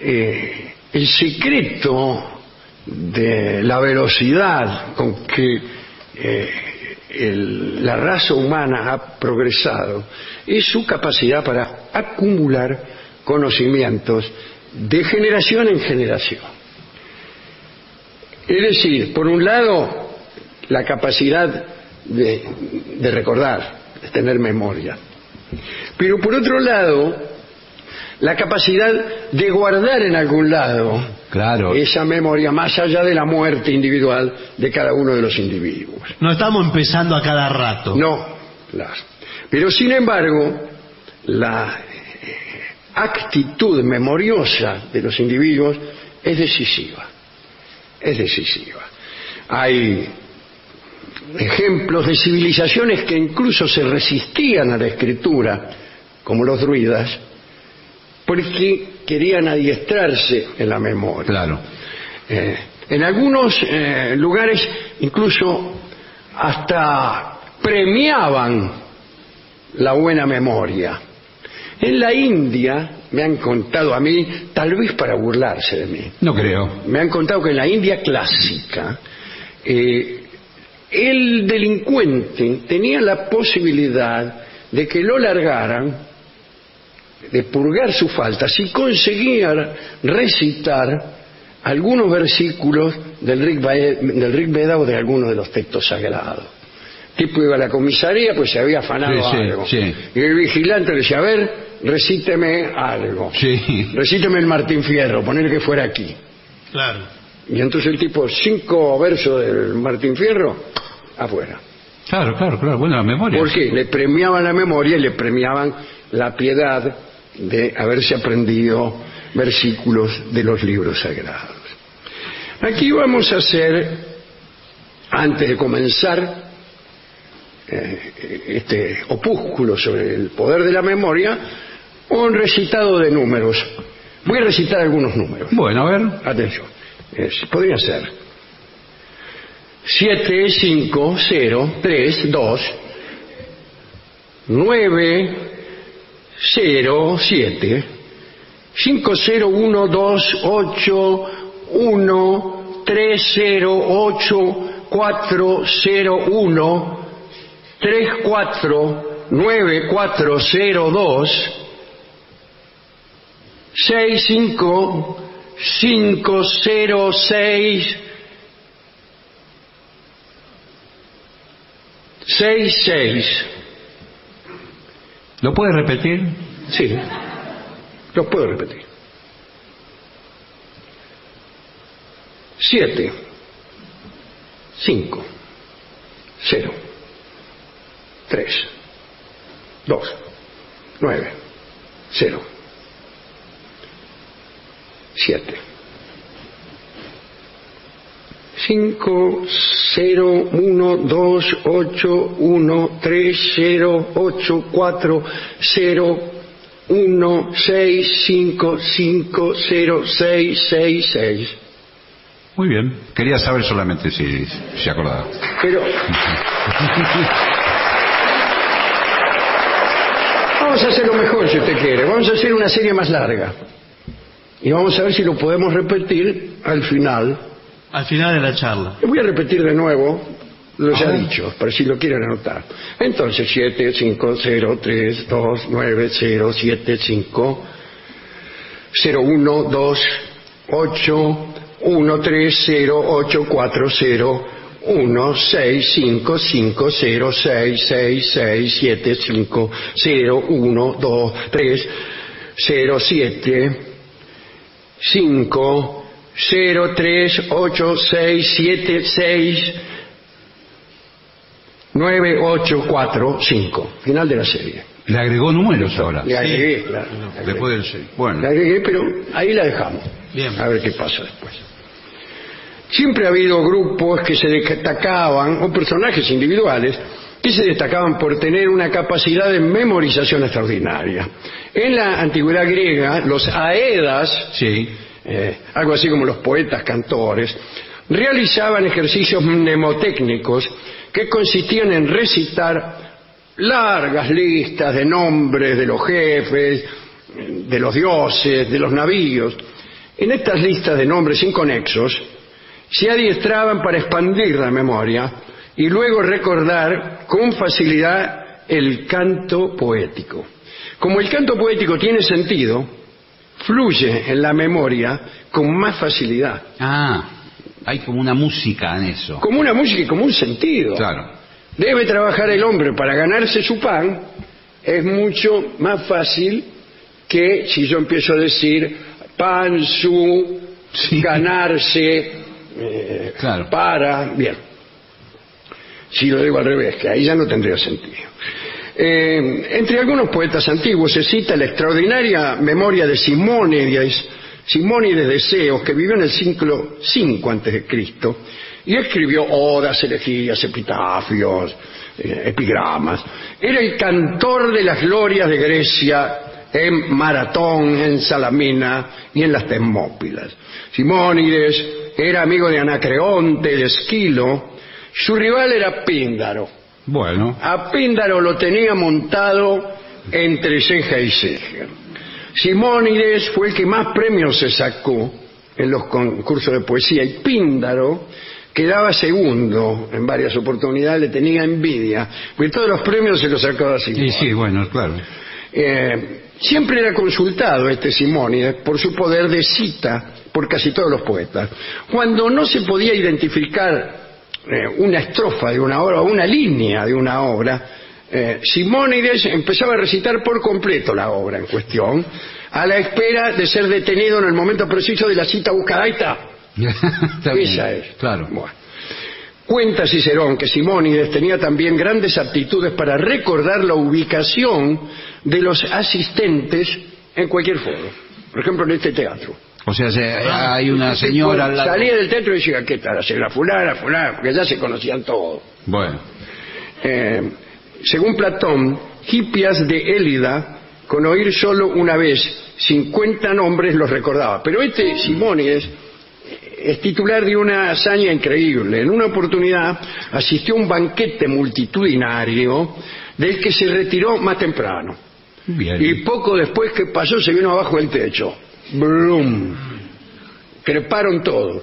Eh, el secreto de la velocidad con que eh, la raza humana ha progresado es su capacidad para acumular conocimientos de generación en generación. Es decir, por un lado, la capacidad de, de recordar, de tener memoria. Pero por otro lado, la capacidad de guardar en algún lado Claro. esa memoria más allá de la muerte individual de cada uno de los individuos. No estamos empezando a cada rato. No, claro. Pero sin embargo, la eh, actitud memoriosa de los individuos es decisiva. Es decisiva. Hay ejemplos de civilizaciones que incluso se resistían a la escritura, como los druidas, porque querían adiestrarse en la memoria. Claro. Eh, en algunos eh, lugares incluso hasta premiaban la buena memoria. En la India me han contado a mí, tal vez para burlarse de mí, No creo. me han contado que en la India clásica eh, el delincuente tenía la posibilidad de que lo largaran, de purgar su falta, si conseguía recitar algunos versículos del Rig, del Rig Veda o de alguno de los textos sagrados. El tipo iba a la comisaría, pues se había afanado Sí, algo. sí. Y el vigilante le decía, a ver, recíteme algo. Sí. Recíteme el Martín Fierro, poner que fuera aquí. Claro. Y entonces el tipo, cinco versos del Martín Fierro, afuera. Claro, claro, claro. Bueno, la memoria. ¿Por qué? Le premiaban la memoria y le premiaban la piedad de haberse aprendido versículos de los libros sagrados. Aquí vamos a hacer, antes de comenzar eh, este opúsculo sobre el poder de la memoria, un recitado de números. Voy a recitar algunos números. Bueno, a ver. Atención, es- podría ser 7, 5, 0, 3, 2, 9, 0, 7, 5, 0, 1, ¿Lo puede repetir? Sí, los puedo repetir. 7, 5, 0, 3, 2, 9, 0, 7. 5, 0, 1, 2, 8, 1, 3, 0, 8, 4, 0, 1, 6, 5, 5, 0, 6, 6, 6. Muy bien. Quería saber solamente si se acordaba. Pero. Vamos a hacerlo mejor si usted quiere. Vamos a hacer una serie más larga. Y vamos a ver si lo podemos repetir al final. Al final de la charla. Voy a repetir de nuevo lo ya Ah. dicho, para si lo quieren anotar. Entonces, 7, 5, 0, 3, 2, 9, 0, 7, 5, 0, 1, 2, 8, 1, 3, 0, 8, 4, 0, 1, 6, 5, 5, 0, 6, 6, 6, 7, 5, 0, 1, 2, 3, 0, 7, 5, 0, 3, 8, 6, 7, 6, 9, 8, 4, 5. Final de la serie. Le agregó números ahora. Le agregué, claro, le agregué. Después del seis. La Bueno. agregué, pero ahí la dejamos. Bien. A ver qué pasa después. Siempre ha habido grupos que se destacaban, o personajes individuales, que se destacaban por tener una capacidad de memorización extraordinaria. En la antigüedad griega, los aedas, Sí. Eh, algo así como los poetas cantores, realizaban ejercicios mnemotécnicos que consistían en recitar largas listas de nombres de los jefes, de los dioses, de los navíos. En estas listas de nombres inconexos se adiestraban para expandir la memoria y luego recordar con facilidad el canto poético. Como el canto poético tiene sentido, fluye en la memoria con más facilidad. Ah, hay como una música en eso. Como una música y como un sentido. Claro. Debe trabajar el hombre para ganarse su pan, es mucho más fácil que si yo empiezo a decir pan, su, Sí. ganarse, eh, Claro. para, bien. Si lo digo al revés, que ahí ya no tendría sentido. Eh, entre algunos poetas antiguos se cita la extraordinaria memoria de Simónides, Simónides de Ceos, que vivió en el siglo V antes de Cristo y escribió odas, elegías, epitafios, eh, epigramas. Era el cantor de las glorias de Grecia en Maratón, en Salamina y en las Termópilas. Simónides era amigo de Anacreonte, de Esquilo. Su rival era Píndaro. Bueno. A Píndaro lo tenía montado entre ceja y ceja. Simónides fue el que más premios se sacó en los concursos de poesía y Píndaro quedaba segundo en varias oportunidades, le tenía envidia, porque todos los premios se los sacaba Sí, Simónides. sí, bueno, claro. Eh, siempre era consultado este Simónides por su poder de cita por casi todos los poetas. Cuando no se podía identificar eh, una estrofa de una obra o una línea de una obra, eh, Simónides empezaba a recitar por completo la obra en cuestión, a la espera de ser detenido en el momento preciso de la cita buscada. Ahí está. Está bien. Esa es. Claro. Bueno. Cuenta Cicerón que Simónides tenía también grandes aptitudes para recordar la ubicación de los asistentes en cualquier foro. Por ejemplo, en este teatro. O sea, se- hay una señora al lado. Salía del teatro y decía, ¿qué tal? La fulana, fulana, porque ya se conocían todos. Bueno. Eh, según Platón, Hipias de Élida, con oír solo una vez 50 nombres los recordaba. Pero este Simónides es titular de una hazaña increíble. En una oportunidad asistió a un banquete multitudinario del que se retiró más temprano. Bien. Y poco después que pasó se vino abajo del techo. ¡Brum! Creparon todos.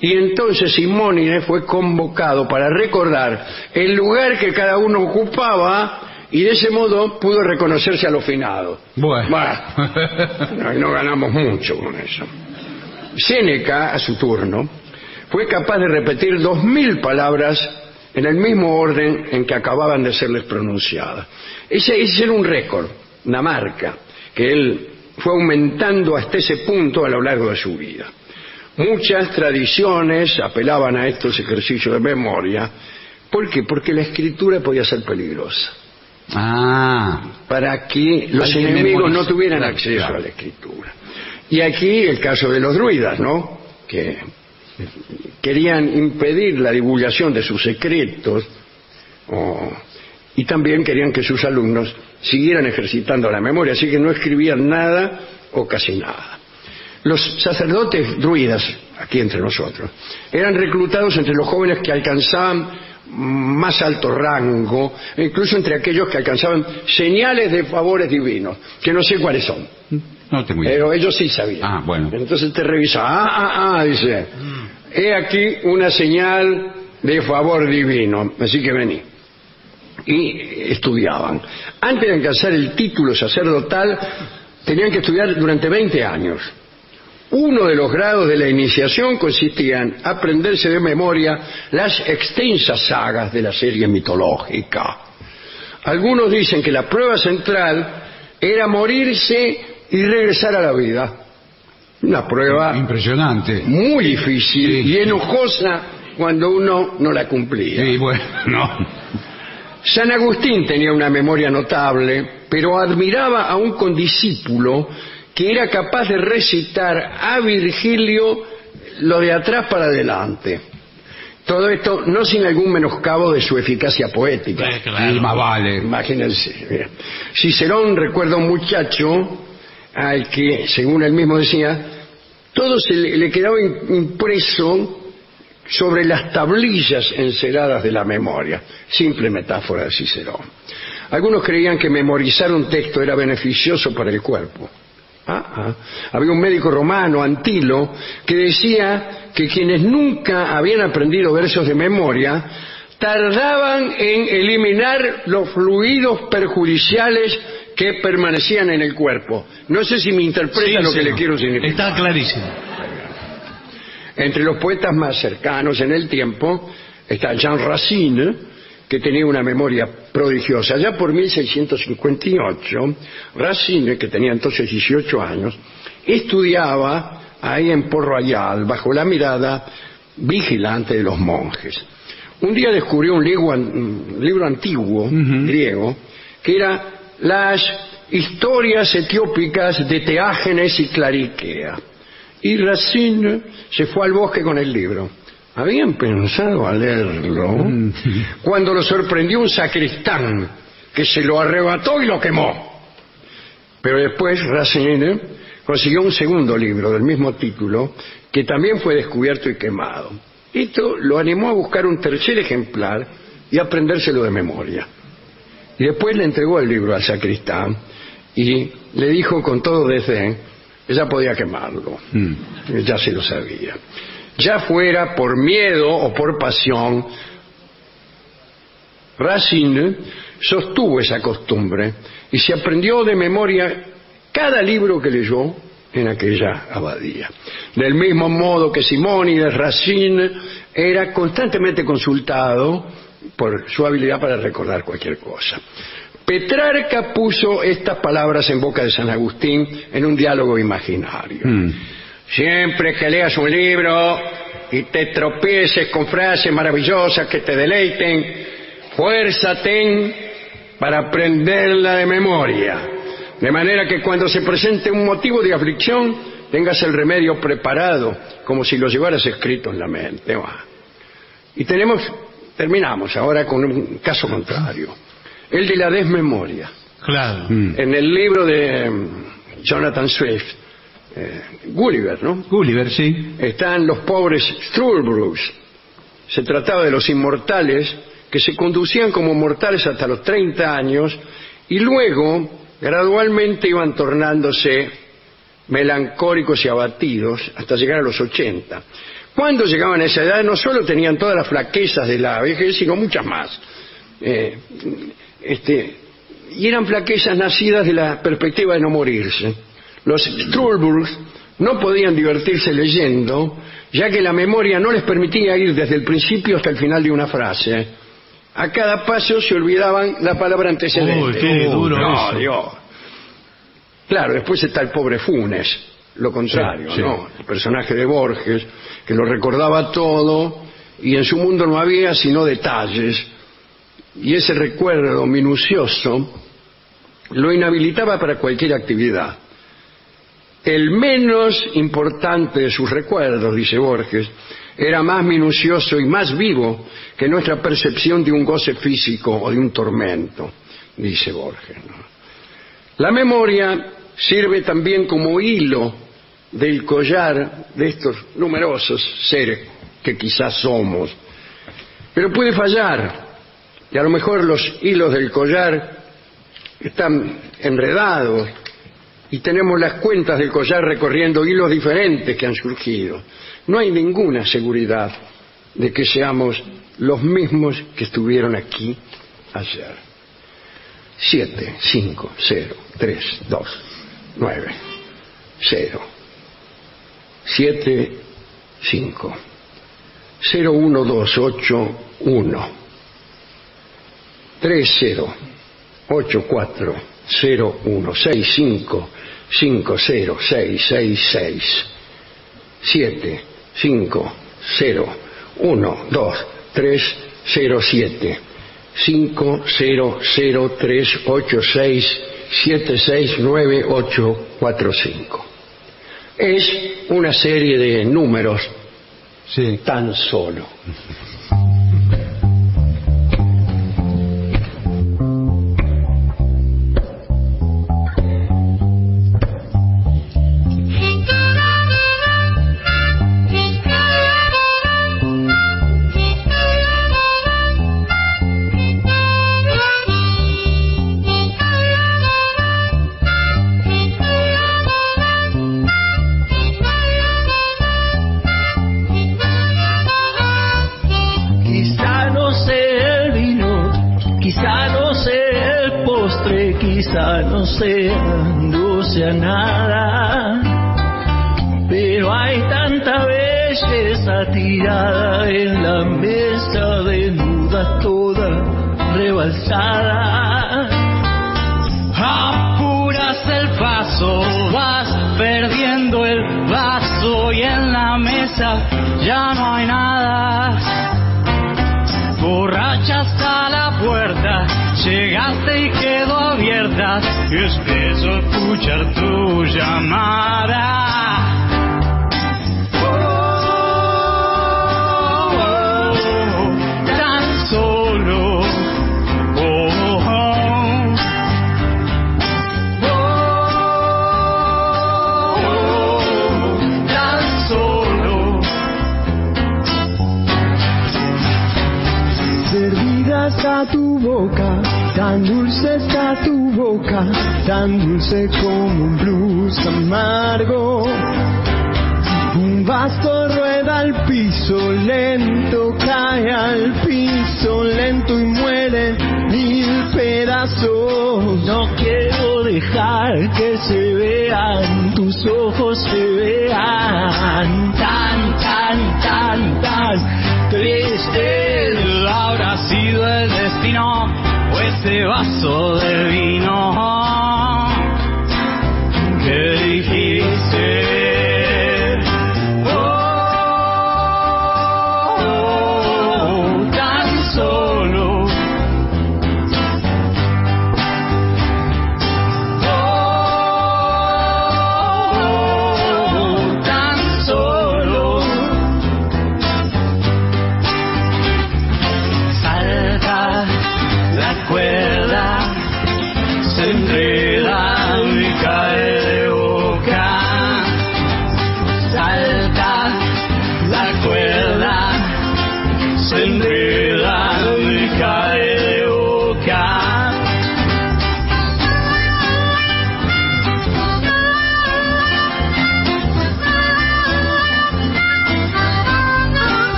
Y entonces Simónides fue convocado para recordar el lugar que cada uno ocupaba y de ese modo pudo reconocerse a los finados. Bueno. no, no ganamos mucho con eso. Séneca, a su turno, fue capaz de repetir dos mil palabras en el mismo orden en que acababan de serles pronunciadas. Ese, ese era un récord, una marca, que él fue aumentando hasta ese punto a lo largo de su vida. Muchas tradiciones apelaban a estos ejercicios de memoria. ¿Por qué? Porque la escritura podía ser peligrosa. Ah, Para que los enemigos no tuvieran acceso a la escritura. Y aquí el caso de los druidas, ¿no? Que querían impedir la divulgación de sus secretos o- y también querían que sus alumnos siguieran ejercitando la memoria, así que no escribían nada o casi nada. Los sacerdotes druidas, aquí entre nosotros, eran reclutados entre los jóvenes que alcanzaban más alto rango, e incluso entre aquellos que alcanzaban señales de favores divinos, que no sé cuáles son, no tengo idea. pero ellos sí sabían. Ah, bueno. Entonces te revisa, ah, ah, ah, dice, he aquí una señal de favor divino, así que vení. Y estudiaban. Antes de alcanzar el título sacerdotal, tenían que estudiar durante 20 años. Uno de los grados de la iniciación consistía en aprenderse de memoria las extensas sagas de la serie mitológica. Algunos dicen que la prueba central era morirse y regresar a la vida. Una prueba Impresionante. muy difícil Sí. y enojosa cuando uno no la cumplía. Sí, bueno, no. San Agustín tenía una memoria notable, pero admiraba a un condiscípulo que era capaz de recitar a Virgilio lo de atrás para adelante. Todo esto no sin algún menoscabo de su eficacia poética. Eh, claro. Más vale. Imagínense. Cicerón recuerda a un muchacho al que, según él mismo decía, todo se le, le quedaba impreso sobre las tablillas enceradas de la memoria. Simple metáfora de Cicerón. Algunos creían que memorizar un texto era beneficioso para el cuerpo. Ah, ah. Había un médico romano, Antilo, que decía que quienes nunca habían aprendido versos de memoria tardaban en eliminar los fluidos perjudiciales que permanecían en el cuerpo. No sé si me interpreta Sí, lo que le quiero significar. Está clarísimo. Entre los poetas más cercanos en el tiempo está Jean Racine, que tenía una memoria prodigiosa. Ya por 1658, Racine, que tenía entonces 18 años, estudiaba ahí en Port Royal, bajo la mirada vigilante de los monjes. Un día descubrió un libro, un libro antiguo, griego, que era las historias etiópicas de Teágenes y Clariquea. Y Racine se fue al bosque con el libro. Habían pensado a leerlo cuando lo sorprendió un sacristán que se lo arrebató y lo quemó. Pero después Racine consiguió un segundo libro del mismo título que también fue descubierto y quemado. Esto lo animó a buscar un tercer ejemplar y aprendérselo de memoria. Y después le entregó el libro al sacristán y le dijo con todo desdén ya podía quemarlo. Mm. Ya se lo sabía. Ya fuera por miedo o por pasión, Racine sostuvo esa costumbre y se aprendió de memoria cada libro que leyó en aquella abadía. Del mismo modo que Simónides, Racine era constantemente consultado por su habilidad para recordar cualquier cosa. Petrarca puso estas palabras en boca de San Agustín en un diálogo imaginario. Mm. Siempre que leas un libro y te tropieces con frases maravillosas que te deleiten, fuerza ten para aprenderla de memoria. De manera que cuando se presente un motivo de aflicción, tengas el remedio preparado, como si lo llevaras escrito en la mente. Y tenemos, terminamos ahora con un caso contrario, el de la desmemoria. Claro. Mm. En el libro de mm, Jonathan Swift, eh, Gulliver, ¿no? Gulliver, sí. Están los pobres Strourbrugs. Se trataba de los inmortales que se conducían como mortales hasta los 30 años y luego gradualmente iban tornándose melancólicos y abatidos hasta llegar a los 80. Cuando llegaban a esa edad no solo tenían todas las flaquezas de la vejez, sino muchas más. Eh, este, y eran flaquezas nacidas de la perspectiva de no morirse. Los Strourbrugs no podían divertirse leyendo, ya que la memoria no les permitía ir desde el principio hasta el final de una frase. A cada paso se olvidaban la palabra antecedente. Uy, qué duro no, eso. Dios. Claro, después está el pobre Funes, lo contrario, Sí, sí. ¿no? El personaje de Borges, que lo recordaba todo y en su mundo no había sino detalles. Y ese recuerdo minucioso lo inhabilitaba para cualquier actividad. El menos importante de sus recuerdos, dice Borges, era más minucioso y más vivo que nuestra percepción de un goce físico o de un tormento, dice Borges. La memoria sirve también como hilo del collar de estos numerosos seres que quizás somos. Pero puede fallar, y a lo mejor los hilos del collar están enredados y tenemos las cuentas del collar recorriendo hilos diferentes que han surgido. No hay ninguna seguridad de que seamos los mismos que estuvieron aquí ayer. 7, 5, 0, 3, 2, 9, 0, 7, 5, 0, 1, 2, 8, 1, 3, 0, 8, 4, 0, 1, 6, 5, 5, 0, 6, 6, 6, 7, 5, 0, 1, 2, 3, 0, 7, 5, 0, 0, 3, 8, 6, 7, 6, 9, 8, 4, 5. Es una serie de números Sí. tan solo.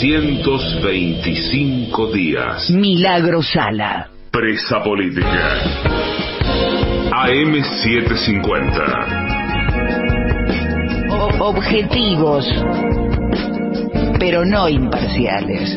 2925 días. Milagro Sala. Presa política. AM750. O- objetivos, pero no imparciales.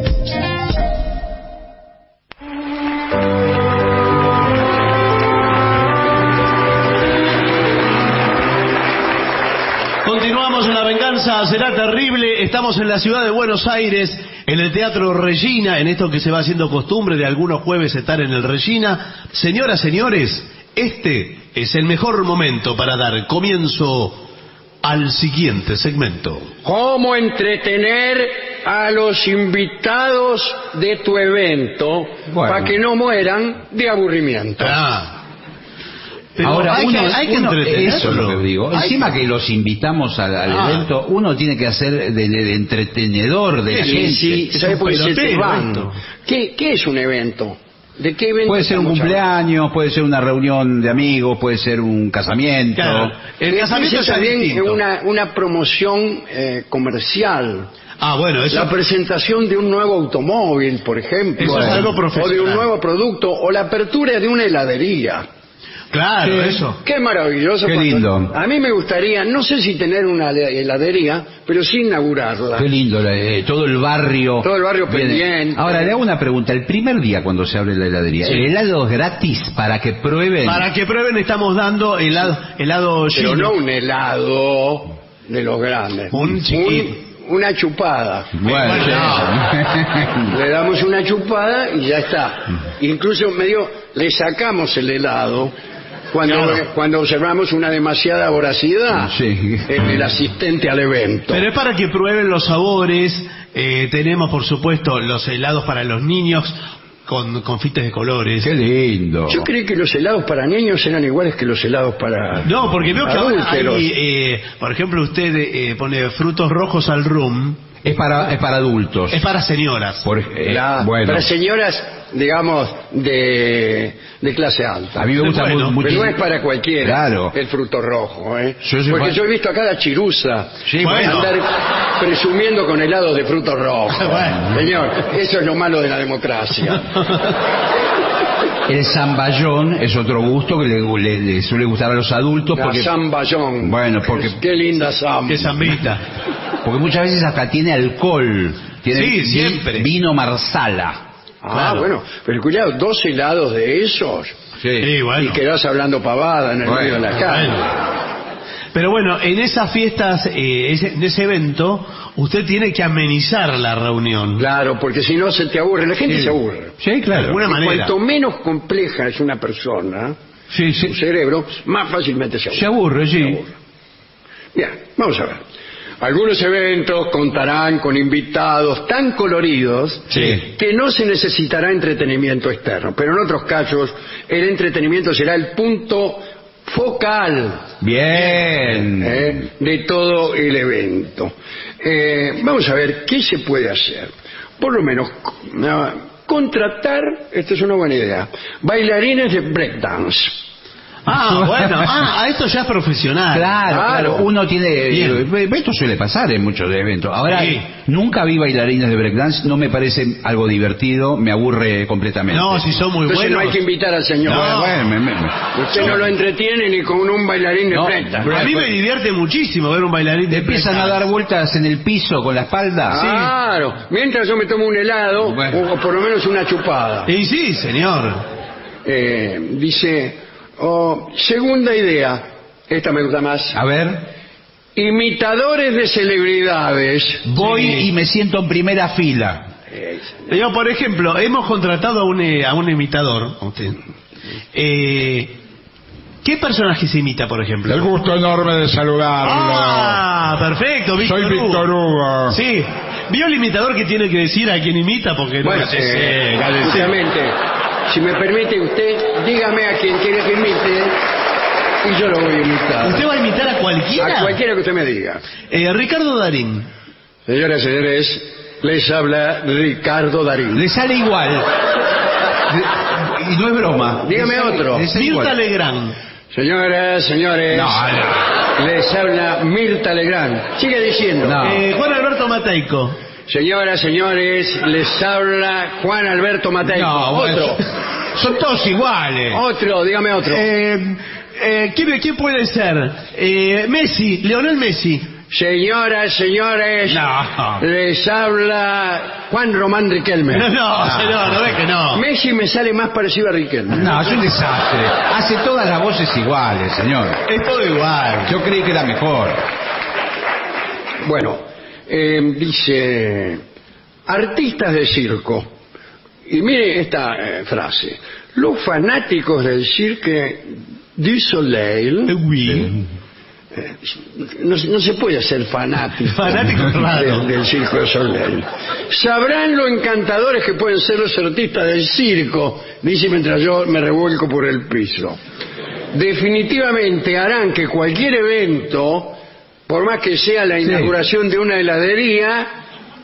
Venganza Será Terrible. Estamos en la ciudad de Buenos Aires, en el Teatro Regina, en esto que se va haciendo costumbre de algunos jueves estar en el Regina. Señoras, señores, este es el mejor momento para dar comienzo al siguiente segmento. ¿Cómo entretener a los invitados de tu evento Bueno. para que no mueran de aburrimiento? Ah. Pero Ahora, hay, uno, que, hay que uno- eso es lo que digo. Encima que los invitamos al, al Ah. evento, uno tiene que hacer de, de entretenedor de la Sí, gente. sí, es ¿sabe un por qué se te pelotero van? esto. ¿Qué, qué es un evento? ¿De qué evento Puede ser un cumpleaños, puede ser una reunión de amigos, puede ser un casamiento. Claro. El casamiento es también una, una promoción eh, comercial. Ah, bueno, eso La presentación de un nuevo automóvil, por ejemplo. Eso es algo O de un nuevo producto, o la apertura de una heladería. Claro, Sí. eso. Qué maravilloso. Qué cuando- lindo. A mí me gustaría, no sé si tener una heladería, pero sí inaugurarla. Qué lindo, eh, todo el barrio. Todo el barrio Viene. pendiente. Ahora, le hago una pregunta. El primer día cuando se abre la heladería, Sí. ¿el helado es gratis para que prueben? Para que prueben estamos dando helado, helado Pero no un helado de los grandes. Un chiquito. una chupada. Bueno, Bueno, Le damos una chupada y ya está. Incluso medio le sacamos el helado cuando, Claro. cuando observamos una demasiada voracidad Sí. en el asistente al evento. Pero es para que prueben los sabores. eh, tenemos, por supuesto, los helados para los niños con confites de colores. Qué lindo. Yo creí que los helados para niños eran iguales que los helados para... No, porque veo que ahora hay, eh, por ejemplo, usted eh, pone frutos rojos al rum. Es para, es para adultos. Es para señoras. Por- eh, La- bueno, Para señoras, digamos, de, de clase alta. a mí me gusta Bueno, mu- mucho. Pero no es para cualquiera Claro. el fruto rojo, ¿eh? Yo Porque fan- yo he visto a cada Sí, bueno. andar presumiendo con helados de fruto rojo. Bueno. Señor, eso es lo malo de la democracia. El zamballón es otro gusto que le, le- le suele gustar a los adultos La porque, zamballón. Bueno, porque- Qué linda zamba. Que zambita. porque muchas veces hasta tiene alcohol. Tiene Sí, vi- siempre. Vino marsala. Ah, Claro. bueno. Pero cuidado, dos helados de esos Sí, bueno. y quedás hablando pavada en el Bueno, medio de la calle. Bueno. Pero bueno, en esas fiestas, eh, ese- en ese evento, usted tiene que amenizar la reunión. Claro, porque si no se te aburre. La gente Sí. se aburre. Sí, De claro. alguna Y manera. Cuanto menos compleja es una persona, Sí, su sí. cerebro, más fácilmente se aburre. Se aburre, sí. Bien, vamos a ver. Algunos eventos contarán con invitados tan coloridos Sí. que no se necesitará entretenimiento externo, pero en otros casos el entretenimiento será el punto focal Bien. ¿eh? de todo el evento. Eh, vamos a ver qué se puede hacer. Por lo menos ah, contratar, esta es una buena idea, bailarines de breakdance. Ah, bueno, ah, esto ya es profesional. Claro, claro, uno tiene... Bien. Esto suele pasar en muchos eventos. Ahora, Sí. nunca vi bailarines de breakdance, no me parece algo divertido, me aburre completamente. No, si son muy Entonces no buenos. hay que invitar al señor. No. Bueno, me- me- me- Usted no lo entretiene ni con un bailarín de No, frente. A mí me divierte muchísimo ver un bailarín de Empiezan a dar vueltas en el piso con la espalda. Claro, mientras yo me tomo un helado Bueno. o por lo menos una chupada. Y sí, señor. Eh, dice, oh, segunda idea, esta me gusta más. A ver, Imitadores de celebridades. voy Sí. y me siento en primera fila. Yo, por ejemplo, hemos contratado a un, eh, a un imitador. a usted. Eh, ¿Qué personaje se imita, por ejemplo? El gusto enorme de saludarlo. Ah, perfecto, Víctor Soy Víctor Hugo. Sí. ¿Vio el imitador que tiene que decir a quien imita? Porque no Bueno, sé, eh, cállese. justamente, si me permite usted, dígame a quien quiere que imite y yo lo voy a imitar. ¿Usted va a imitar a cualquiera? A cualquiera que usted me diga. Eh, Ricardo Darín. Señoras y señores, les habla Ricardo Darín. Le sale igual. Y no es broma. Dígame sale- otro. Mirta. Legrand. Señoras, señores, No, no. les habla Mirta Legrand. Sigue diciendo. No. Eh, Juan Alberto Mateico. Señoras, señores, les habla Juan Alberto Mateico. No, bueno, otro. Son todos iguales. Otro, dígame otro. Eh, eh, ¿quién, quién puede ser? Eh, Messi, Leonel Messi. Señoras, señores, No. les habla Juan Román Riquelme. No, no, señor, no ve que no. Messi me sale más parecido a Riquelme. No, es un desastre. Hace todas las voces iguales, señor. Es todo igual. Yo creí que era mejor. Bueno, eh, dice, artistas de circo. Y mire esta eh, frase. Los fanáticos del Cirque du Soleil... Eh, oui. eh, no, no se puede ser fanático, del, Circo du Soleil. Sabrán lo encantadores que pueden ser los artistas del circo, dice mientras yo me revuelco por el piso. Definitivamente harán que cualquier evento, por más que sea la inauguración de una heladería,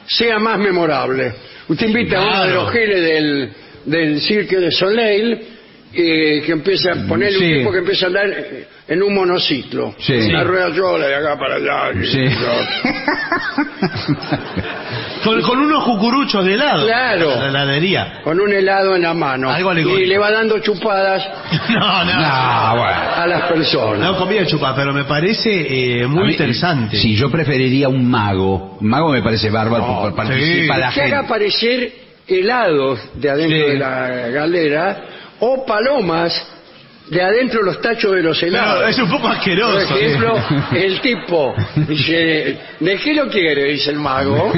sea más memorable. Usted invita a uno de los geles del, del Cirque du Soleil eh, que empieza a ponerle Sí. un tipo que empieza a andar en un monociclo. Sí. Una rueda sola de acá para allá. Sí. Con, con unos cucuruchos de helado. Claro. La heladería. Con un helado en la mano. Algo alegórico. y le va dando chupadas No, no. No, bueno. a las personas. No comía chupa, pero me parece eh, muy A mí- interesante. Sí, yo preferiría un mago. Un mago me parece bárbaro porque participa sí. la que haga gente. aparecer helados de adentro Sí. de la galera o palomas de adentro de los tachos de los Pero helados. es un poco Por asqueroso. ejemplo, el tipo dice, ¿de qué lo quiere? Dice el mago.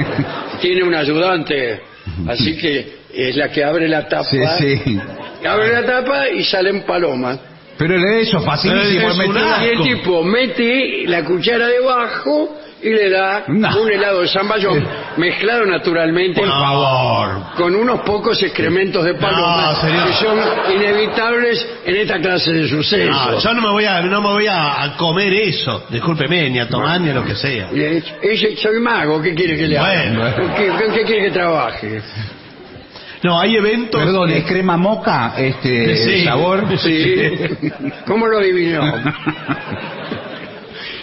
Tiene un ayudante, así que es la que abre la tapa. Sí, sí. Abre la tapa y salen palomas. Pero eso, facilísimo. Es Y el tipo mete la cuchara debajo y le da No. un helado de zamballón mezclado naturalmente Por favor. con unos pocos excrementos de paloma No, que son inevitables en esta clase de No, sucesos. yo no me voy a, no me voy a, a comer eso. Discúlpeme, ni a tomar ni a lo que sea. Y es- ese- soy mago, ¿qué quiere que le haga? Bueno. ¿Con qué, con qué quiere que trabaje? No, hay eventos. Perdón, ¿es crema moca este Sí. sabor? Sí. ¿Cómo lo adivinó?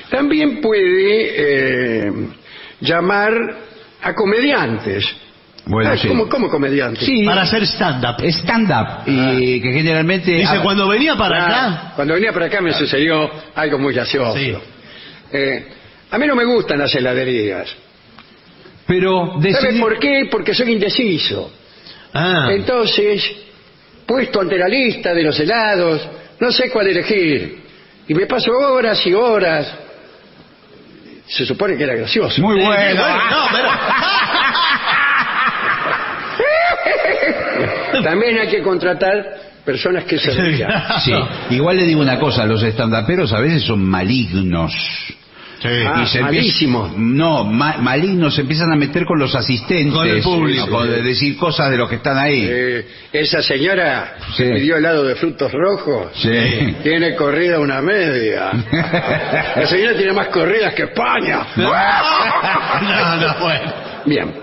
También puede eh, llamar a comediantes. Bueno, Ah, sí. ¿Cómo, cómo comediantes? Sí. Para hacer stand-up. Stand-up. Y que generalmente... Dice, ah, cuando venía para Ah, acá. Cuando venía para acá me sucedió algo muy gracioso. Sí. Eh, a mí no me gustan las heladerías. Pero ¿Sabe decidir- por qué? Porque soy indeciso. Ah, Entonces, puesto ante la lista de los helados, no sé cuál elegir. Y me paso horas y horas. Se supone que era gracioso. Muy Eh, bueno. no, pero. También hay que contratar personas que se rían. Sí, igual le digo una cosa, los estandaperos a veces son malignos. Ah, se malísimos. empiezan- no, ma- malignos se empiezan a meter con los asistentes. Con el público. con de decir cosas de los que están ahí. Eh, esa señora Sí. que pidió helado de frutos rojos Sí. tiene corrida una media. La señora tiene más corridas que España. no, no, bueno. Bien.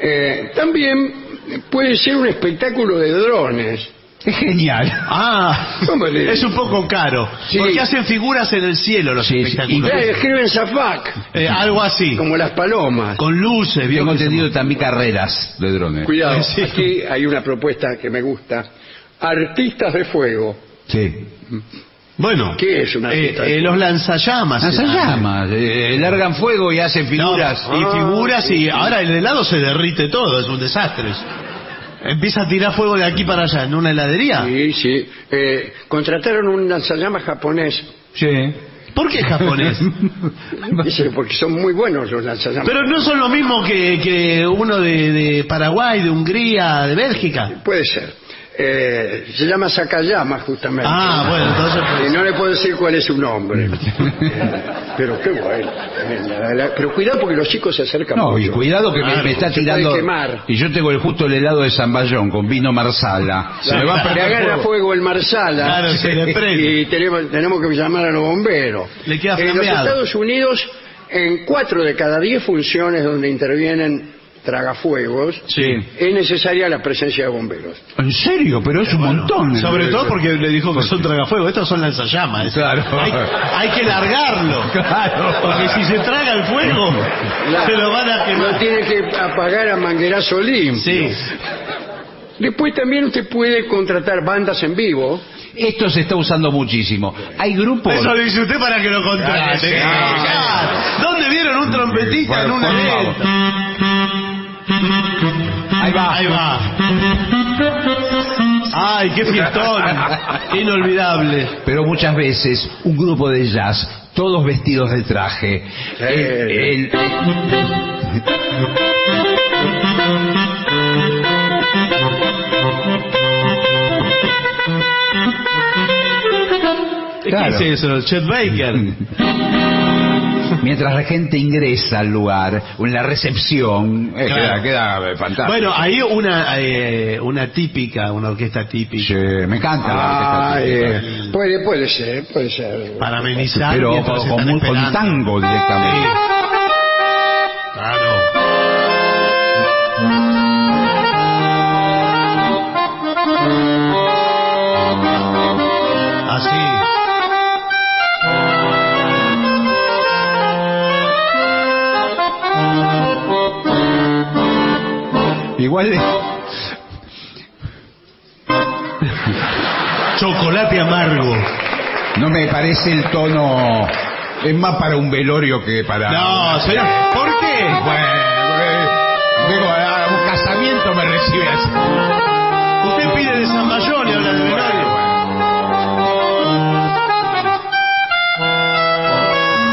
Eh, también puede ser un espectáculo de drones. Es genial. Ah, ¿Cómo le- es un poco caro. Sí. Porque hacen figuras en el cielo los Sí, espectáculos. Eh, escriben Zafac, Eh, algo así. como las palomas. Con luces, se entendido también carreras de drones. Cuidado, Sí. aquí hay una propuesta que me gusta. Artistas de fuego. Sí. Bueno, ¿Qué es un eh, eh, los lanzallamas. Lanzallamas. eh, largan fuego y hacen No, figuras. y Ah, figuras y ahora el helado se derrite todo, es un desastre. Empieza a tirar fuego de aquí para allá en una heladería. Sí, sí. Eh, contrataron un lanzallamas japonés. Sí. ¿Por qué japonés? Dice, porque son muy buenos los lanzallamas. Pero no son lo mismo que, que uno de, de Paraguay, de Hungría, de Bélgica. Puede ser. Eh, se llama Sakayama, justamente. Ah, bueno, entonces... pues- Y no le puedo decir cuál es su nombre. Pero qué bueno. Pero cuidado porque los chicos se acercan No, y cuidado que me, está tirando. quemar. Y yo tengo el, justo el helado de San Bayón con vino marsala. Se me va a le agarra fuego. fuego el marsala Claro, se le prende. y tenemos, tenemos que llamar a los bomberos. Le queda en los. Estados Unidos, en cuatro de cada diez funciones donde intervienen tragafuegos, Sí. es necesaria la presencia de bomberos. ¿En serio? Pero es un montón. Sobre todo porque le dijo que son tragafuego, estos son lanzallamas. Claro. Hay, hay que largarlo. Claro. Porque si se traga el fuego, se lo van a Lo quemar. tiene que apagar a manguerazo limpio. Sí. Después también usted puede contratar bandas en vivo. Esto se está usando muchísimo. Hay grupos. Eso lo dice usted para que lo contrate. Sí. ¿Dónde vieron un trompetista en un Por evento? Ahí va. Ahí va. Ay, qué fiestón. Inolvidable. Pero muchas veces un grupo de jazz, todos vestidos de traje. El- el- Claro. ¿Qué es eso? Chet Baker. mientras la gente ingresa al lugar, o en la recepción, eh, Claro. queda, queda, eh, fantástico. Bueno, hay una, eh, una típica, una orquesta típica. Sí, me encanta la Ah, orquesta eh, típica. puede, puede ser, puede ser. Para amenizar. Pero con, con- con tango directamente. Claro. De- Chocolate amargo. no me parece el tono, es más para un velorio que para... No, señor. ¿Por qué? Bueno, eh, digo, a un casamiento me recibe así. Usted pide de San Mayón y habla de velorio.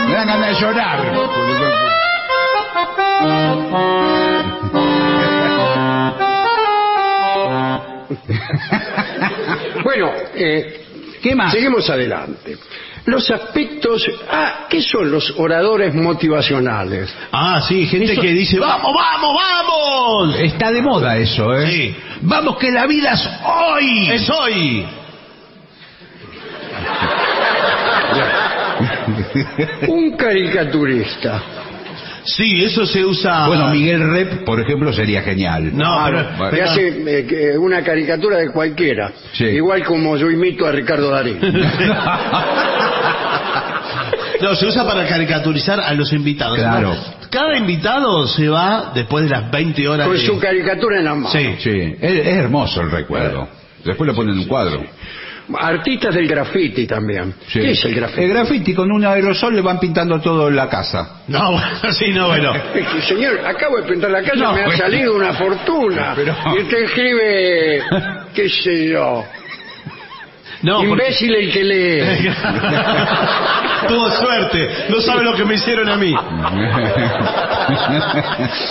Me dan ganas de llorar. Bueno, eh, ¿Qué más? seguimos adelante. Los aspectos. Ah, ¿qué son los oradores motivacionales? Ah, sí, gente que dice, vamos, vamos, vamos. Está de moda eso, ¿eh? Sí. Vamos que la vida es hoy. Es hoy. Un caricaturista. Sí, eso se usa. Bueno, Miguel Rep, por ejemplo, sería genial. No, pero, Que pero- hace eh, una caricatura de cualquiera. Sí. Igual como yo imito a Ricardo Darín. No, se usa para caricaturizar a los invitados. Claro. Cada invitado se va después de las 20 horas. Con de- su caricatura en la mano. Sí. Sí, es, es hermoso el recuerdo. Después lo ponen en un cuadro. Artistas del graffiti también. Sí. ¿Qué es el graffiti? El graffiti con un aerosol le van pintando todo en la casa. No, bueno, sí, no, bueno. Es que, señor, acabo de pintar la casa, No, me ha salido una fortuna. Pero- Y usted escribe, qué sé yo, No, porque- imbécil el que lee. Tuvo suerte. No sabe lo que me hicieron a mí.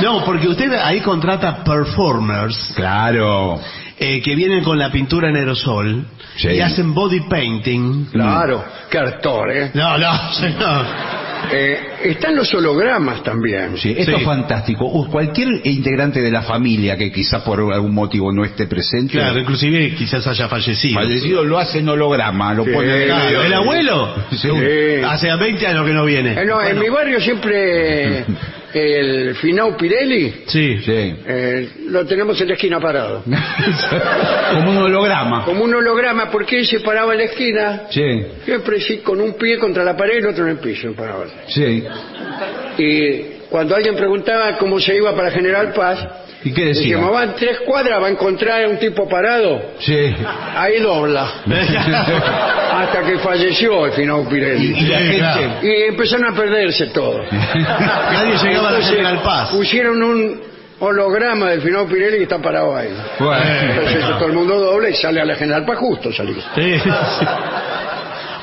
No, porque usted ahí contrata performers claro. eh, que vienen con la pintura en aerosol Sí. y hacen body painting. Claro, qué actor, ¿eh? No, no, señor. Eh, Están los hologramas también. Sí, esto Sí. es fantástico. Uh, Cualquier integrante de la familia que quizás por algún motivo no esté presente, Claro, inclusive quizás haya fallecido. fallecido lo hace en holograma, lo Sí, pone en Claro, ¿El abuelo? Sí. Hace 20 años que no viene. Eh, no, en mi barrio siempre el Finau Pirelli Sí. Sí. eh, lo tenemos en la esquina parado. Como un holograma. Como un holograma, porque él se paraba en la esquina, Sí, siempre sí, con un pie contra la pared y el otro en el piso. paraba. sí. Y cuando alguien preguntaba cómo se iba para General Paz, ¿Y qué decía? decíamos, van tres cuadras, va a encontrar a un tipo parado, Sí. ahí dobla. Hasta que falleció el Finau Pirelli. Y la gente... Y empezaron a perderse todo. Nadie llegaba a la Entonces, General Paz. Pusieron un holograma del Finau Pirelli que está parado ahí. Bueno. Entonces todo el mundo dobla y sale a la General Paz justo salir. Sí, sí.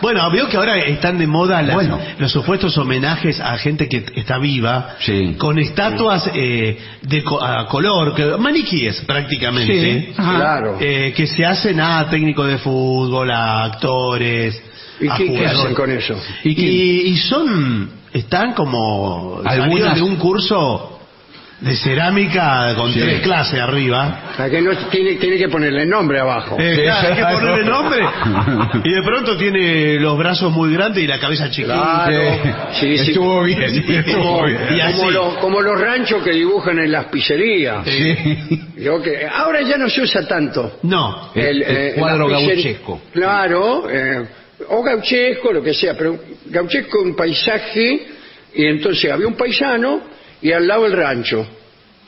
Bueno, veo que ahora están de moda las- Bueno. los supuestos homenajes a gente que está viva, Sí. con estatuas eh, de co- a color, que, maniquíes prácticamente, Sí. Claro. eh, que se hacen a técnicos de fútbol, a actores, ¿Y a qué, hacen con eso? ¿Y Y, y son, están como Algunas- de un curso de cerámica con Sí. tres clases arriba. O sea, que no tiene, tiene que ponerle nombre abajo. Eh, claro, hay que ponerle nombre. Y de pronto tiene los brazos muy grandes y la cabeza chiquita. Claro. Sí, sí. Estuvo bien, estuvo Como, bien. Y así. como lo- como los ranchos que dibujan en las pizzerías. Sí. Yo que ahora ya no se usa tanto. No. El- el cuadro la pizzería- gauchesco. Claro, eh, o gauchesco, lo que sea, pero gauchesco un paisaje y entonces había un paisano y al lado el rancho.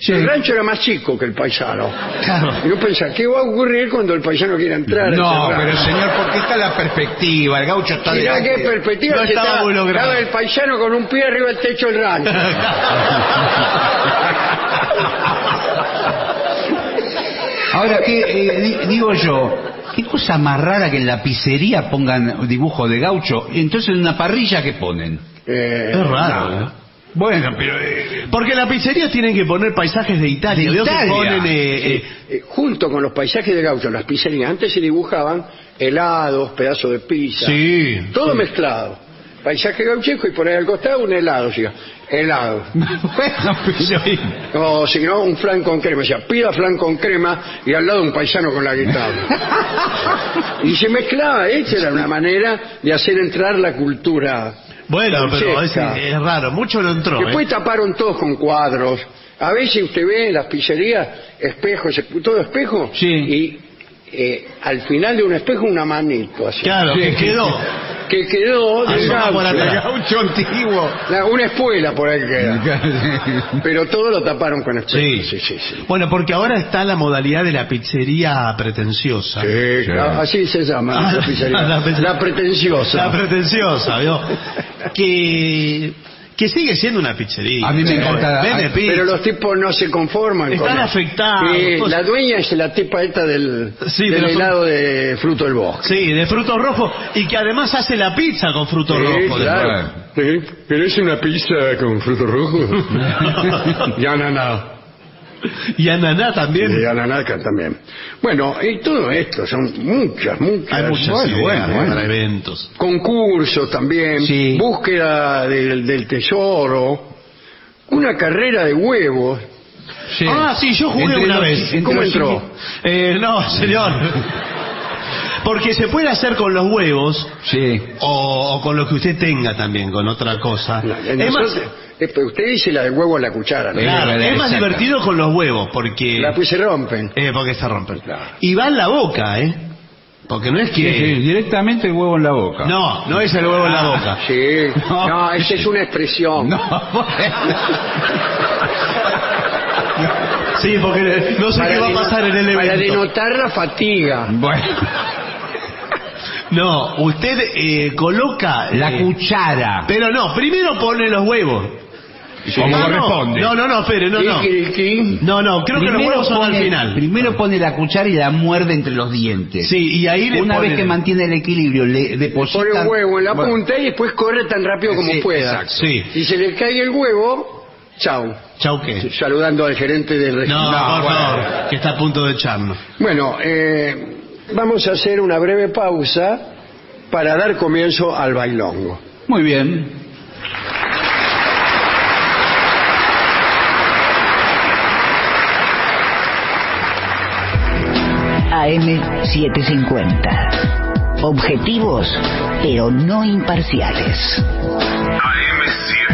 El rancho era más chico que el paisano. Claro. Yo pensaba, ¿qué va a ocurrir cuando el paisano quiera entrar? No, pero señor, porque está la perspectiva. El gaucho está Mirá delante. qué perspectiva No que estaba estaba, estaba el paisano con un pie arriba del techo del rancho. Ahora, ¿qué, eh, di- digo yo, qué cosa más rara que en la pizzería pongan dibujo de gaucho. Entonces en una parrilla, ¿qué ponen? Eh, Es raro. no. Bueno, pero... eh, Porque en la pizzería tienen que poner paisajes de Italia. De Italia. ponen, eh, eh, Eh, junto con los paisajes de gaucho, las pizzerías, antes se dibujaban helados, pedazos de pizza, Sí. todo mezclado. Paisaje gauchesco y por ahí al costado un helado, decía, helado. bueno, pero... O si no, un flan con crema, decía, pida flan con crema y al lado un paisano con la guitarra. y se mezclaba, esa era una manera de hacer entrar la cultura. Bueno, pero es, raro. Mucho no entró. Después ¿eh? taparon todos con cuadros. A veces usted ve en las pizzerías espejos, todo espejo, Sí. y eh, al final de un espejo una manito así. Claro, Sí. que quedó. Que quedó de Asoma por gaucho. atrás. Gaucho antiguo. La- una espuela por ahí queda. Pero todo lo taparon con espejo. Sí. sí, sí. sí. Bueno, porque ahora está la modalidad de la pizzería pretenciosa. Sí, claro, así se llama Ah, la pizzería. la pizzería. La pretenciosa. La pretenciosa, ¿vio? Que, que sigue siendo una pizzería. A mí me encanta- Vende pizza. Pero los tipos no se conforman Están con afectados, Sí, cosas- la dueña es la tipa esta del, Sí, del de los- helado de fruto del bosque. Sí, de frutos rojos. Y que además hace la pizza con frutos Sí, rojos. claro. Sí, ¿Pero es una pizza con frutos rojos? y ananá. Y ananá también. Y ananá también. Bueno, y todo esto, son muchas, muchas. Hay muchas bueno, ideas bueno, bueno. para eventos. Concursos también, Sí. búsqueda del, del tesoro, una carrera de huevos. Sí. Ah, sí, yo jugué Entre una los- vez. ¿Cómo entró? Eh, no, señor. Porque se puede hacer con los huevos Sí. o, o con lo que usted tenga también, con otra cosa. Es más, Nosotros- eh, usted dice la de huevo a la cuchara, ¿no? claro, es más exacto. divertido con los huevos porque... La pues se rompen. Eh, porque se rompen. Claro. Y va en la boca, ¿eh? Porque no es que... sí, directamente el huevo en la boca. No, no es el huevo en la boca. Sí, No. no, esa es una expresión. No, Sí, porque no sé qué va a pasar en el Para evento. denotar la fatiga. bueno. No, usted eh, coloca... La eh, cuchara. Pero no, primero pone los huevos. Como Ah, no. corresponde. No, no, no, espere, no, no. No, no, creo que los huevos son pone, al final. Primero pone la cuchara y la muerde entre los dientes. Sí, y ahí le Una pone- vez que mantiene el equilibrio, le deposita... Pone un huevo en la punta y después corre tan rápido como Sí, pueda. exacto. Sí. Si se le cae el huevo, chau. Chau, ¿qué? Saludando al gerente del No, registro. por favor, que está a punto de echarnos. Bueno, eh, vamos a hacer una breve pausa para dar comienzo al bailongo. Muy bien. AM750. Objetivos, pero no imparciales. AM750.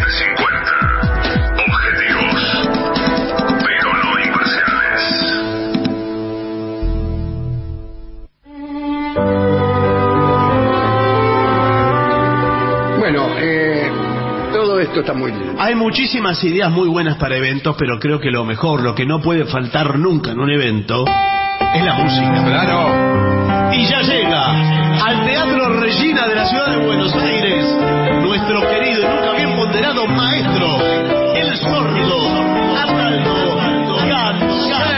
Está muy. Hay muchísimas ideas muy buenas para eventos, pero creo que lo mejor, lo que no puede faltar nunca en un evento, es la música. Claro. Y ya llega al Teatro Regina de la Ciudad de Buenos Aires nuestro querido y nunca bien ponderado maestro, el sordo, Arnaldo Gansé.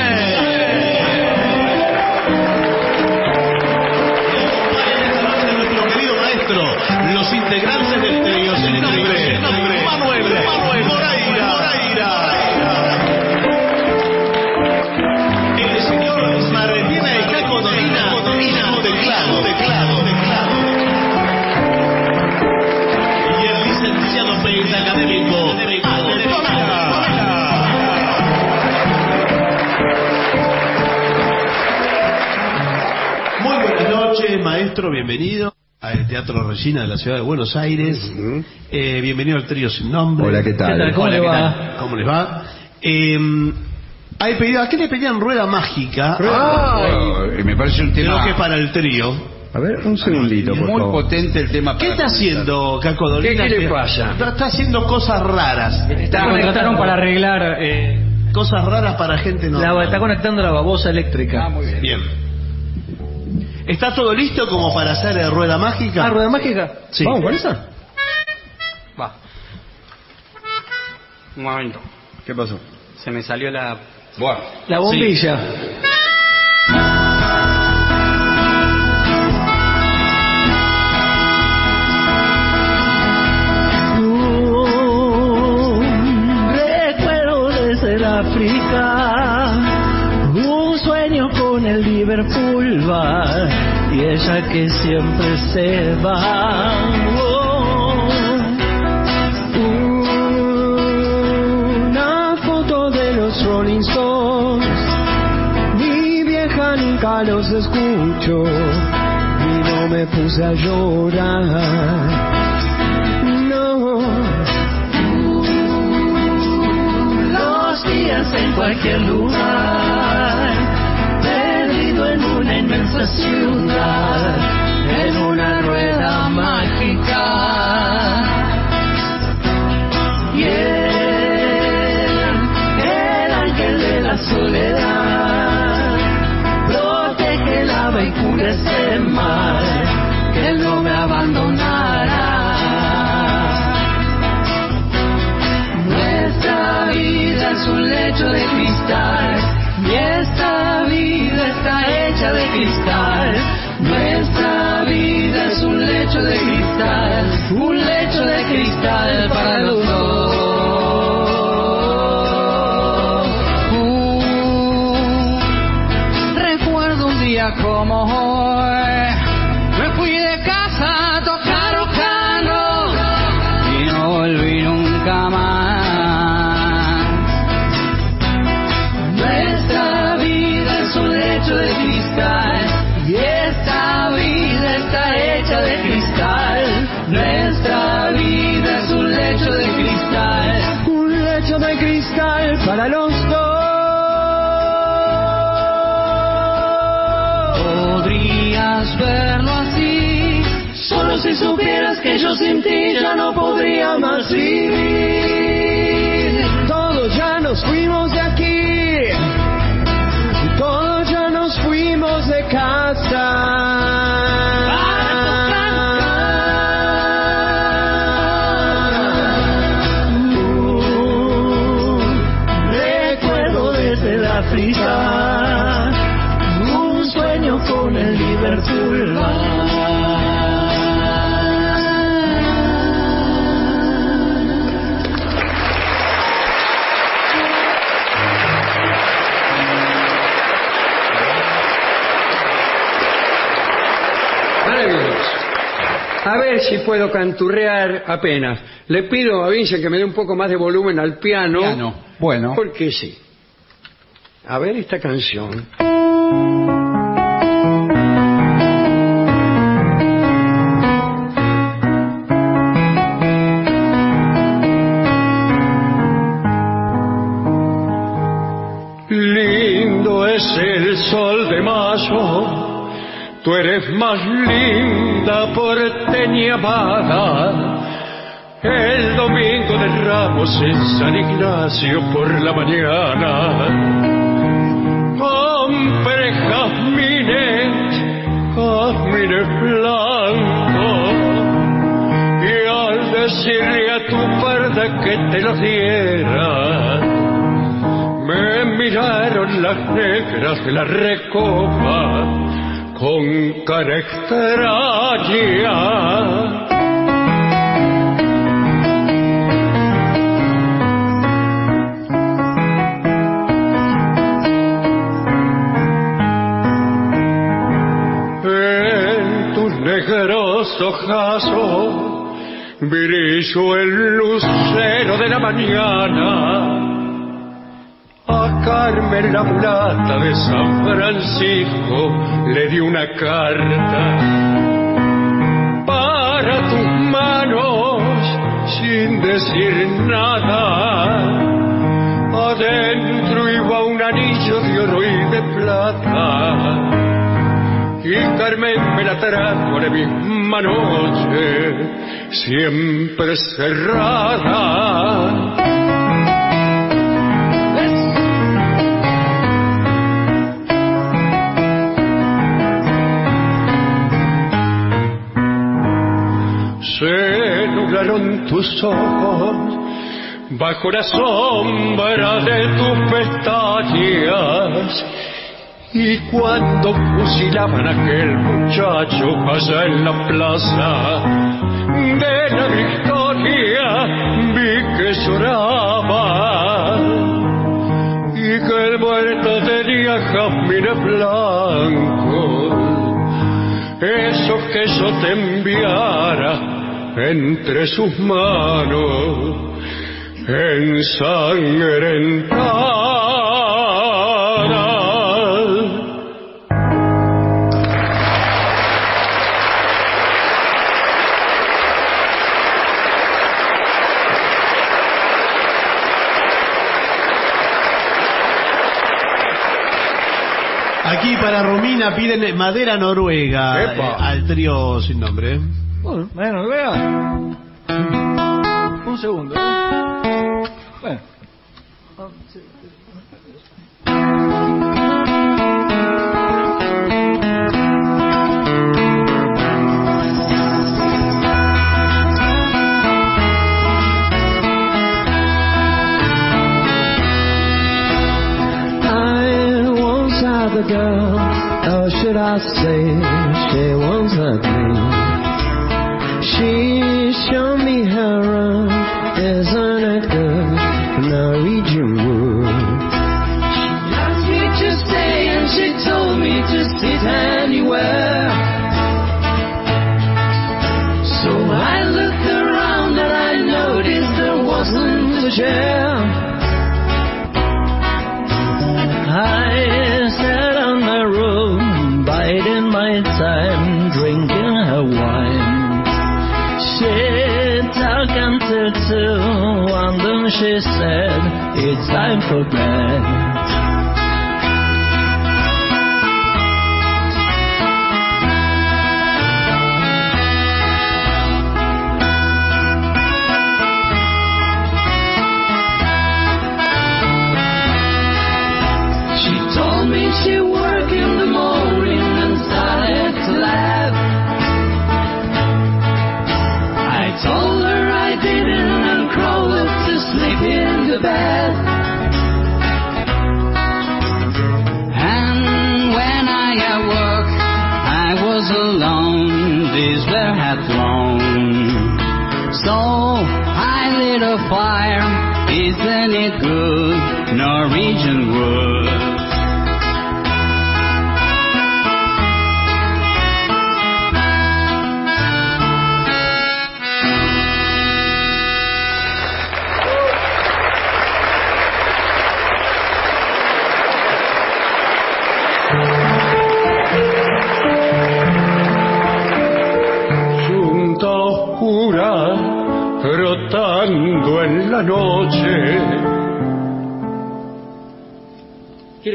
Nuestro querido maestro, los integrantes del trío Manuel, Manuel Moreira, el señor Marretina y Caco Dolina, Dolina, teclado, teclado, teclado. Y el licenciado pentacadémico, Antonio. Muy buenas noches, maestro, bienvenido Teatro Regina de la Ciudad de Buenos Aires. Eh, bienvenido al trío sin nombre. Hola, ¿qué tal? ¿Cómo le va? ¿Cómo les va? Eh, hay pedido, ¿A qué le pedían rueda mágica? Oh, y me parece un Creo tema que para el trío. A ver, un segundito, por muy favor. potente el tema. ¿Qué está haciendo Caco Dolina? ¿Qué- qué le pasa? Está, está haciendo cosas raras. Está contrataron para arreglar. eh, Cosas raras para gente no. la, está conectando la babosa eléctrica. Bien. ¿Está todo listo como para hacer eh, rueda mágica? Ah, rueda mágica. Sí. Vamos con esa. Va. Un momento. ¿Qué pasó? Se me salió la. Bueno, La bombilla. Un recuerdo desde el África, un sueño con el Liverpool y ella que siempre se va. Oh, una foto de los Rolling Stones, mi vieja nunca los escucho y no me puse a llorar. No. Los días en cualquier lugar, una inmensa ciudad, en una rueda mágica. Y él, el ángel de la soledad, protege, lava y cura ese mal, que él no me abandonará. Nuestra vida es un lecho de cristal y esta vida hecha de cristal. Nuestra vida es un lecho de cristal, un lecho de cristal para los dos. Para los dos. Podrías verlo así. Solo si supieras que yo sin ti ya no podría más vivir. Ver si puedo canturrear apenas. Le pido a Vince que me dé un poco más de volumen al piano. Piano. Bueno. Porque sí. A ver esta canción. Lindo es el sol de mayo, tú eres más linda porteña amada, El domingo de Ramos en San Ignacio por la mañana. Compré jazmines, jazmines blancos. Y al decirle a tu parda que te los diera, me miraron las negras de la recopa con cara extraña. En tus negros ojazos brilló el lucero de la mañana. Carmen la mulata de San Francisco le di una carta para tus manos sin decir nada. Adentro iba un anillo de oro y de plata. Y Carmen me la trajo de misma noche, siempre cerrada. Tus ojos bajo la sombra de tus pestañas. Y cuando fusilaban a aquel muchacho allá en la plaza de la victoria, vi que lloraba y que el muerto tenía jazmines blancos, eso que yo te enviara entre sus manos ensangrentadas. Aquí para Romina piden madera noruega Epa. eh, al trío sin nombre. Bueno, bueno, vea. Un segundo. Bueno. I had a girl, or should I say, I sat on the room, biding my time, drinking her wine. She talked until two, and then she said, It's time for bed.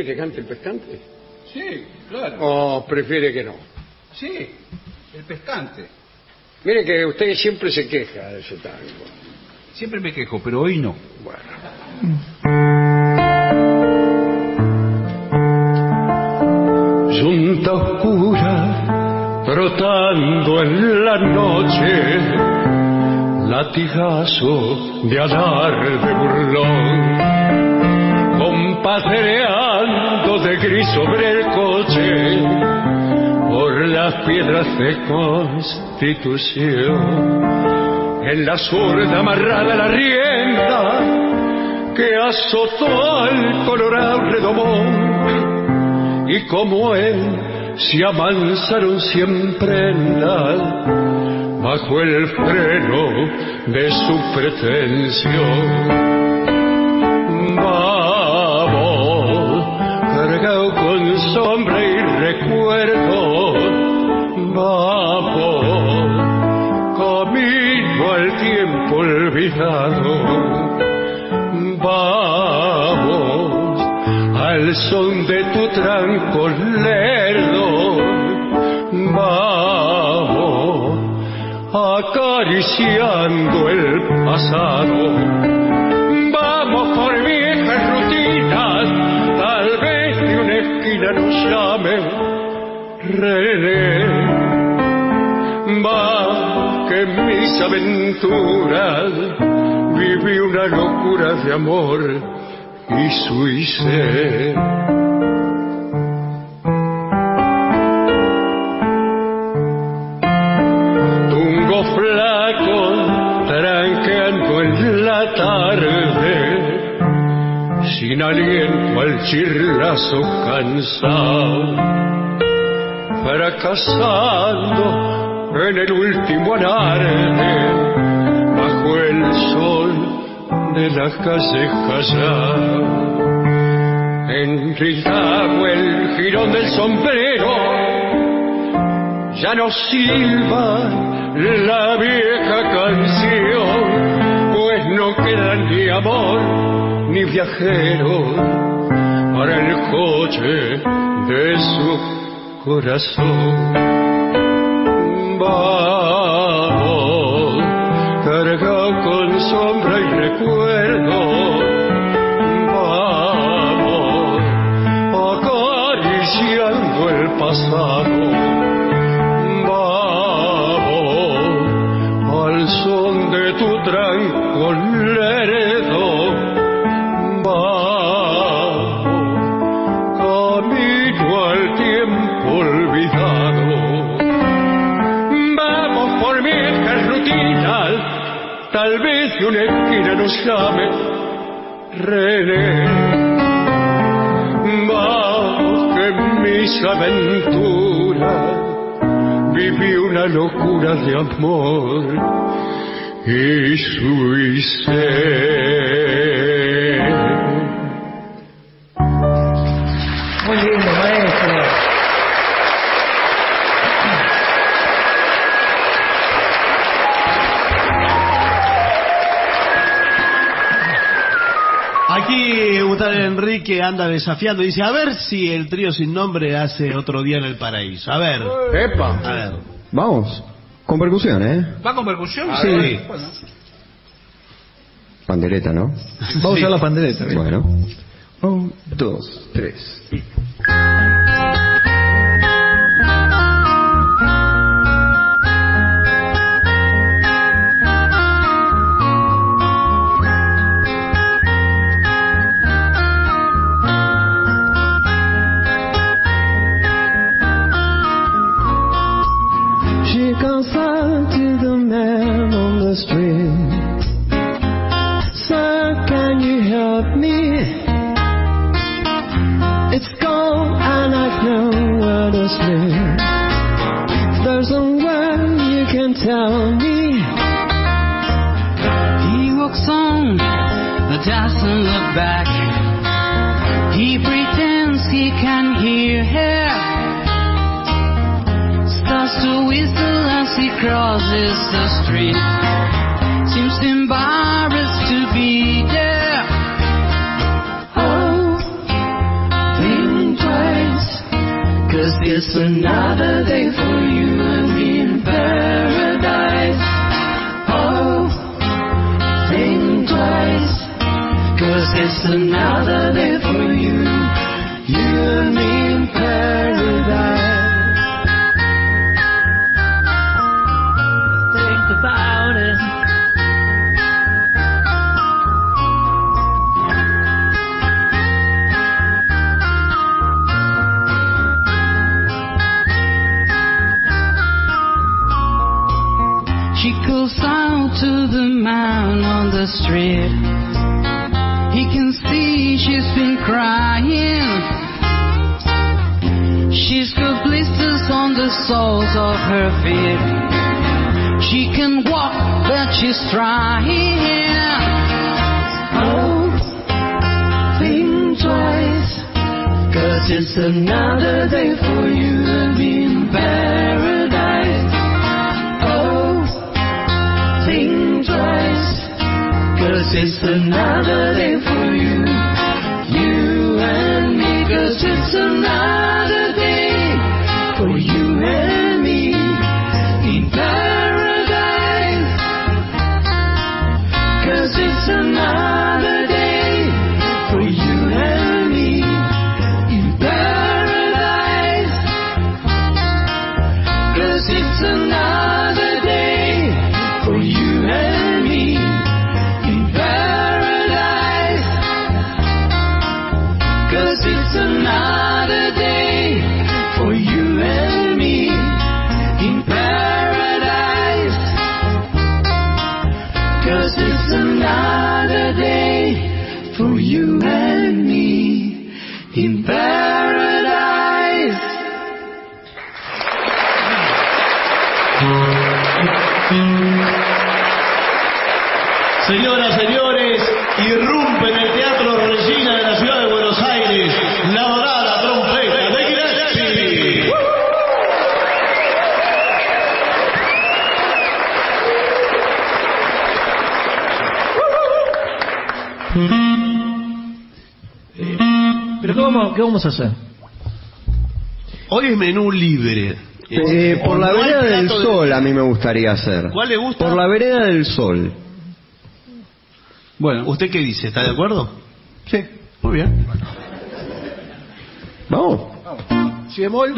Que cante el pescante? Sí, claro. ¿O prefiere que no? Sí, el pescante. Mire que usted siempre se queja de ese tango. Siempre me quejo, pero hoy no. Yunta oscura, trotando en la noche, latigazo de alarde burlón, compadreando de gris sobre el coche, por las piedras de constitución, en la zurda amarrada la rienda, que azotó al colorado redomón y como él se amansaron siempre en la bajo el freno de su pretensión. Vamos al son de tu tranco lerdo. Vamos acariciando el pasado. Vamos por viejas rutinas, tal vez de una esquina nos llame René. En mis aventuras viví una locura de amor y suicé. Tungo flaco, tranqueando en la tarde, sin aliento al chirlazo cansado, fracasando en el último alarde, bajo el sol de la calle Callao. En Rildago el girón del sombrero ya no silba la vieja canción, pues no quedan ni amor ni viajero para el coche de su corazón. Sombra y recuerdo. Vamos, acariciando el pasado. Vamos, al son de tu tranco lerdo. Vamos, camino al tiempo olvidado. Vamos por viejas rutinas, tal vez de una esquina nos llame René. Vamos que en mis aventuras viví una locura de amor y suicé. Anda desafiando. Dice, a ver si el trío sin nombre hace otro día en el paraíso. A ver. Epa. A ver. Vamos. Con percusión, ¿eh? ¿Va con percusión? Sí. Pandereta, ¿no? Vamos a usar la pandereta. bien. Bueno. Un, dos, tres. to whistle as he crosses the street. Seems embarrassed to be there. Oh, think twice, cause it's another day for you and me in paradise. Oh, think twice, cause it's another day feet. She can walk, but she's trying. Oh, think twice. Cause it's another day for you and me in paradise. Oh, think twice. Cause it's another day for you qué vamos, vamos a hacer? Hoy es menú libre. Eh, por la vereda del de- sol a mí me gustaría hacer. ¿Cuál le gusta? Por la vereda del sol. Bueno, ¿usted qué dice? ¿Está de acuerdo? Sí. Muy bien. Vamos. Si bemol.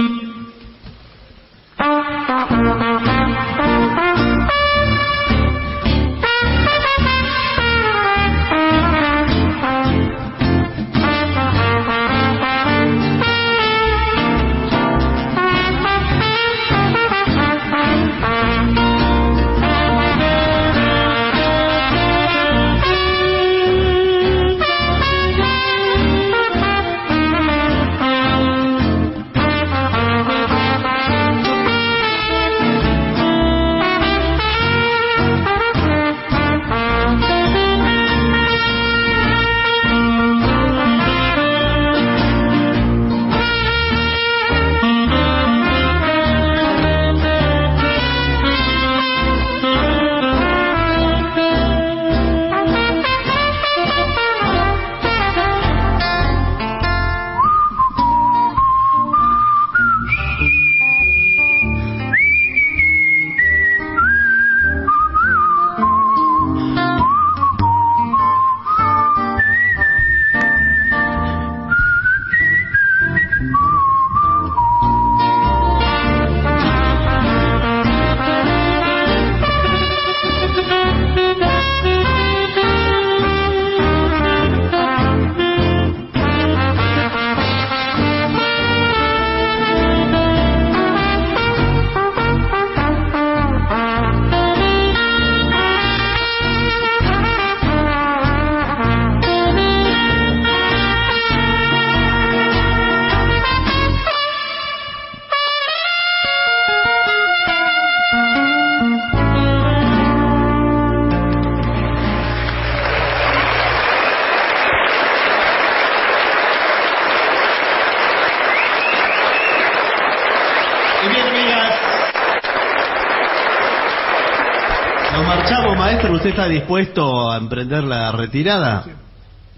¿Usted está dispuesto a emprender la retirada?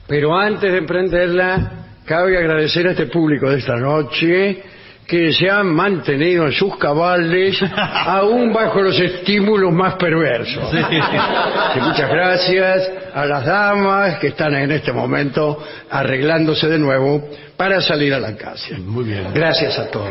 Pero antes de emprenderla, cabe agradecer a este público de esta noche que se han mantenido en sus cabales aún bajo los estímulos más perversos. Sí, muchas gracias a las damas que están en este momento arreglándose de nuevo para salir a la calle. Muy bien. Gracias a todos.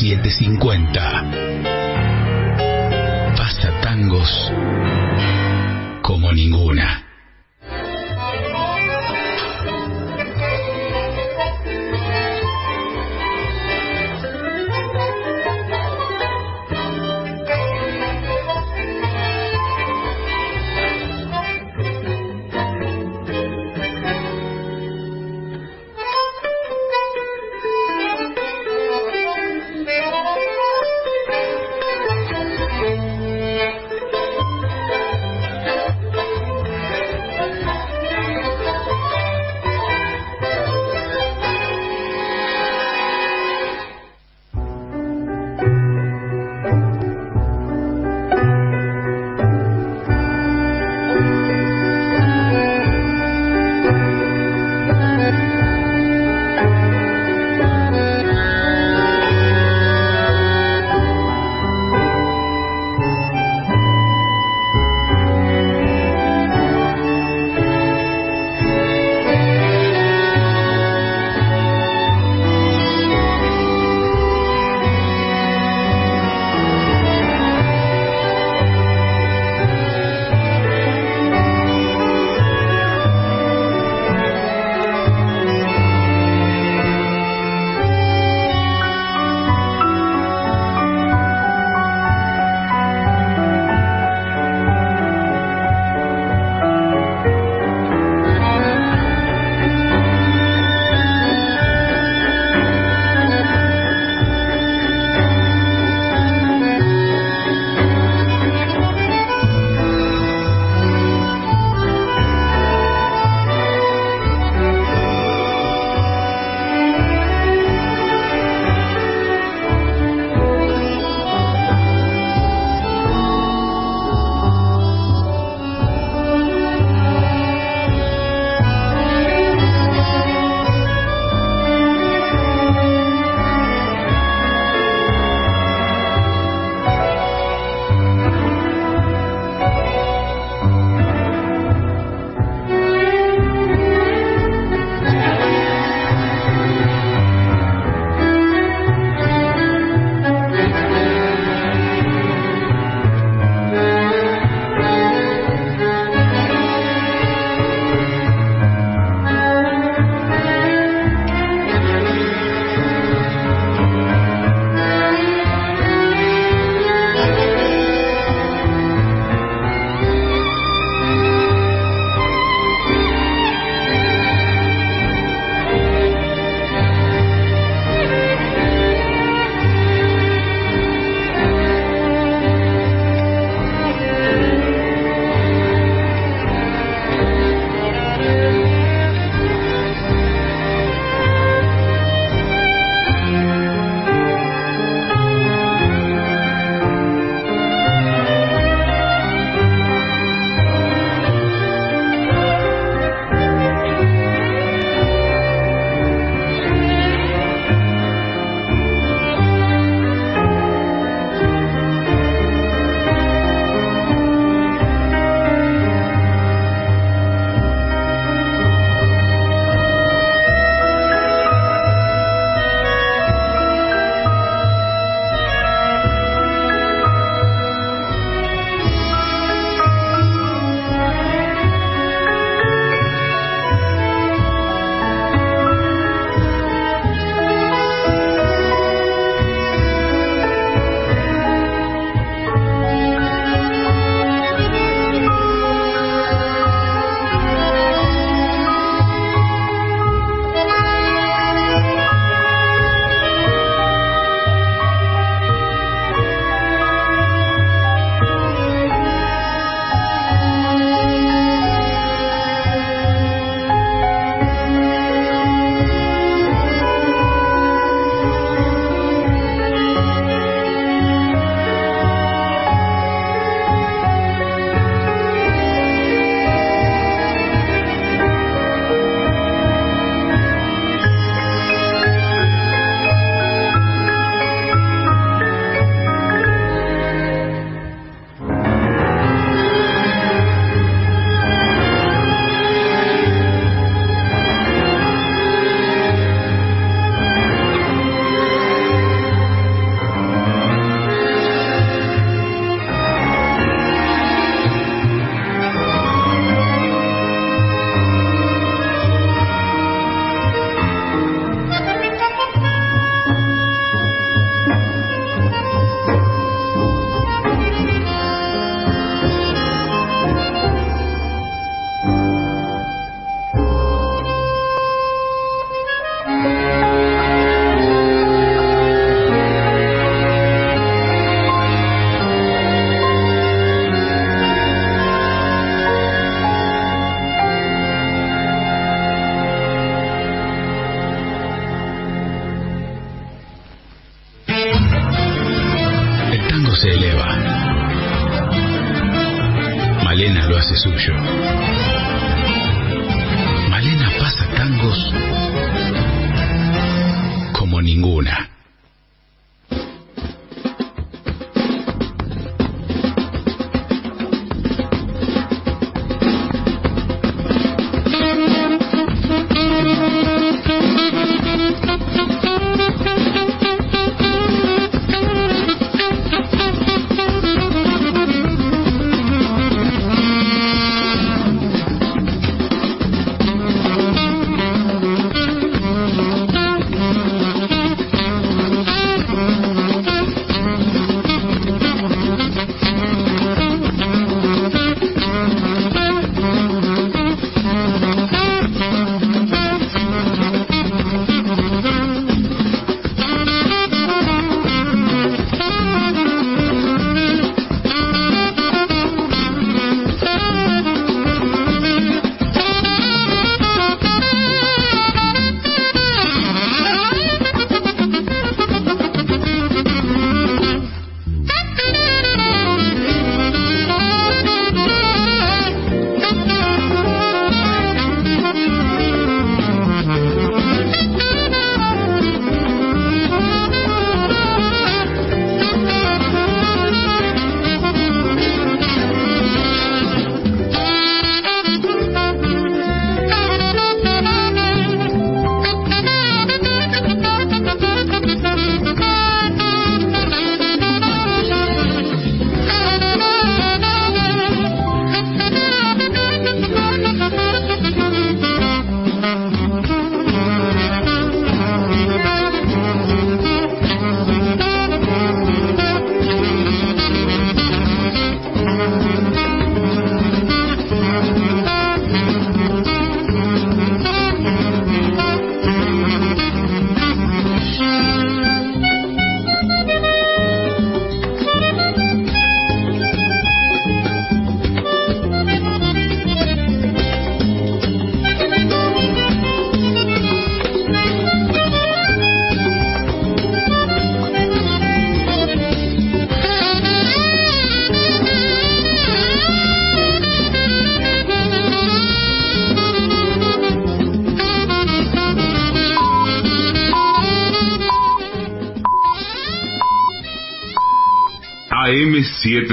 750.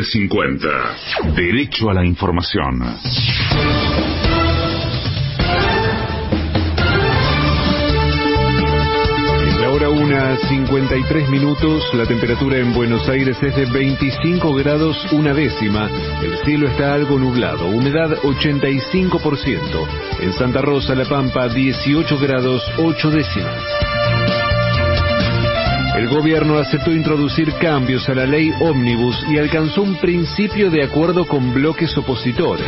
AM750. Derecho a la información. La hora una, 53 minutos. La temperatura en Buenos Aires es de 25 grados una décima. El cielo está algo nublado. Humedad 85%. En Santa Rosa, La Pampa, 18 grados 8 décimas. El gobierno aceptó introducir cambios a la ley ómnibus y alcanzó un principio de acuerdo con bloques opositores.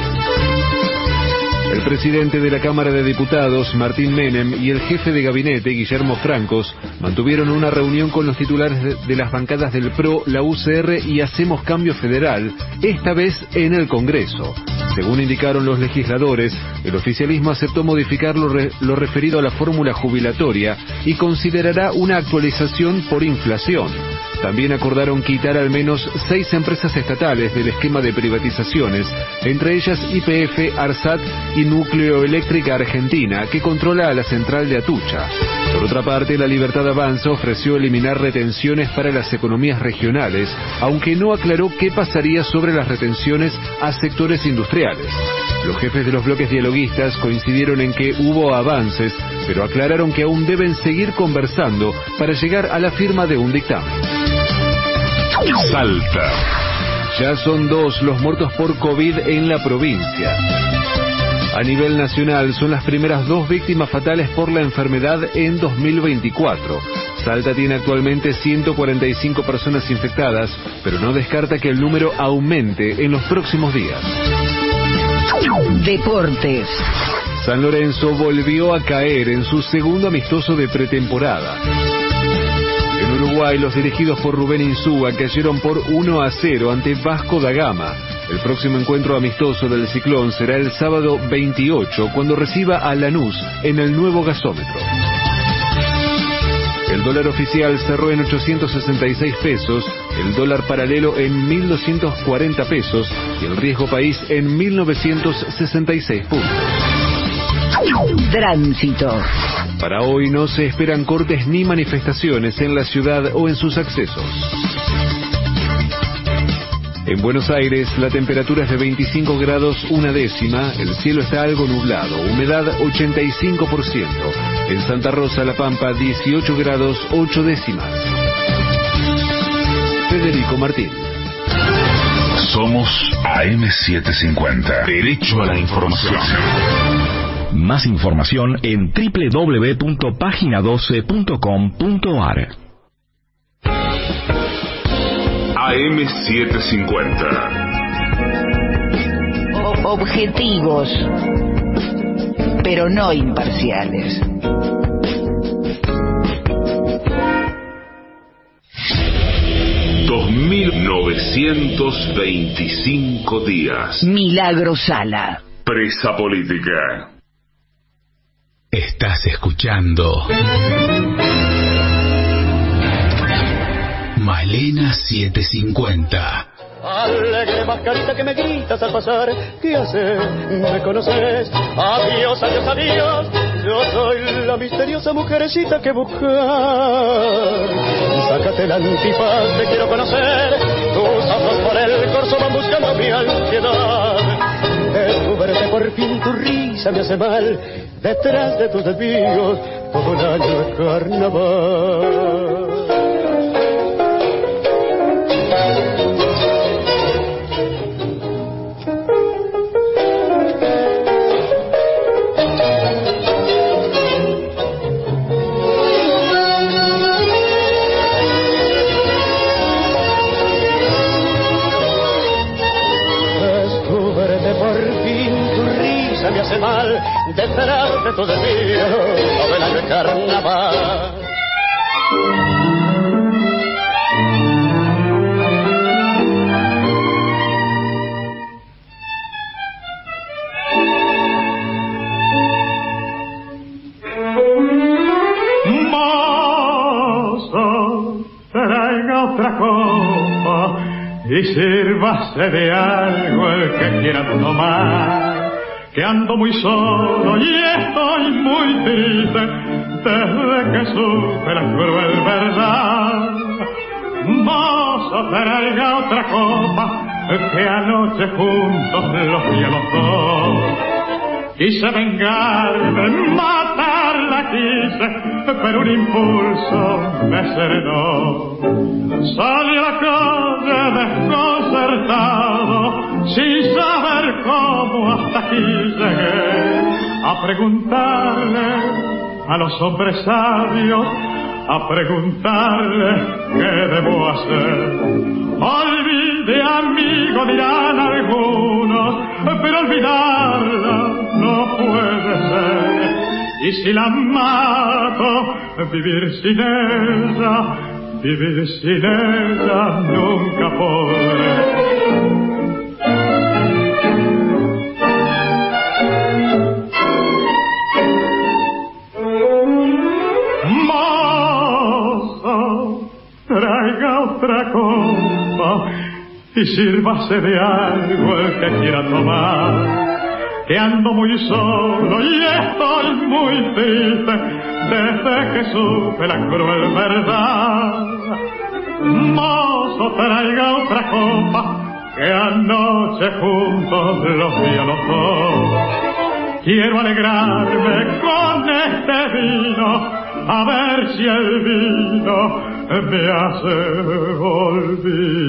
El presidente de la Cámara de Diputados, Martín Menem, y el jefe de gabinete, Guillermo Francos, mantuvieron una reunión con los titulares de, las bancadas del PRO, la UCR y Hacemos Cambio Federal, esta vez en el Congreso. Según indicaron los legisladores, el oficialismo aceptó modificar lo, re- lo referido a la fórmula jubilatoria y considerará una actualización por inflación. También acordaron quitar al menos seis empresas estatales del esquema de privatizaciones, entre ellas IPF, ARSAT y Núcleo Eléctrica Argentina, que controla a la central de Atucha. Por otra parte, la Libertad Avanza ofreció eliminar retenciones para las economías regionales, aunque no aclaró qué pasaría sobre las retenciones a sectores industriales. Los jefes de los bloques dialoguistas coincidieron en que hubo avances, pero aclararon que aún deben seguir conversando para llegar a la firma de un dictamen. Salta. Ya son dos los muertos por COVID en la provincia. A nivel nacional son las primeras dos víctimas fatales por la enfermedad en 2024. Salta tiene actualmente 145 personas infectadas, pero no descarta que el número aumente en los próximos días. Deportes. San Lorenzo volvió a caer en su segundo amistoso de pretemporada. Uruguay, los dirigidos por Rubén Insúa cayeron por 1 a 0 ante Vasco da Gama. El próximo encuentro amistoso del ciclón será el sábado 28, cuando reciba a Lanús en el nuevo gasómetro. El dólar oficial cerró en 866 pesos, el dólar paralelo en 1240 pesos y el riesgo país en 1966 puntos. Tránsito. Para hoy no se esperan cortes ni manifestaciones en la ciudad o en sus accesos. En Buenos Aires la temperatura es de 25 grados una décima, el cielo está algo nublado, humedad 85%. En Santa Rosa, La Pampa, 18 grados 8 décimas. Federico Martín. Somos AM750. Derecho a la información. Más información en www.pagina12.com.ar. AM750. O- objetivos, pero no imparciales. Dos mil novecientos veinticinco días. Milagro Sala. Presa política. Estás escuchando Malena 750. Alegre mascarita que me gritas al pasar, ¿qué haces? ¿Me conoces? Adiós, adiós, adiós. Yo soy la misteriosa mujercita que buscas. Sácate la antifaz, te quiero conocer. Tus ojos por el corso van buscando mi ansiedad. Descúbrete por fin tu risa me hace mal. Detrás de tus desvíos, todo un año de carnaval. Detrás de tu desvío, novela de carnaval y sírvase de algo el que quiera tomar. Que ando muy solo y estoy muy triste desde que supe la cruel verdad. Mozo, traiga otra copa que anoche juntos los vi a los dos. Quise vengarme, quise, pero un impulso me serenó. Salí a la calle desconcertado, sin saber cómo hasta aquí llegué, a preguntarle a los hombres sabios, a preguntarle qué debo hacer. Olvide, amigo, dirán algunos, pero olvidarla no puede ser. Y si la mato, vivir sin ella, vivir sin ella nunca podré. Otra copa y sírvase de algo el que quiera tomar. Que ando muy solo y estoy muy triste desde que supe la cruel verdad. Mozo, traiga otra copa que anoche juntos los vi a los dos. Quiero alegrarme con este vino, a ver si el vino me hace olvidar.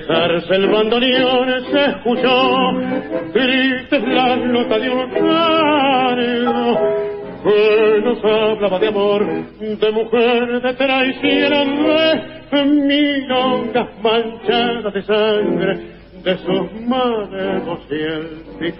Quejarse el bandoneón se escuchó tristes las notas de un canto que nos hablaba de amor, de mujer, de traición, de milongas manchadas de sangre, de sus manos y el Se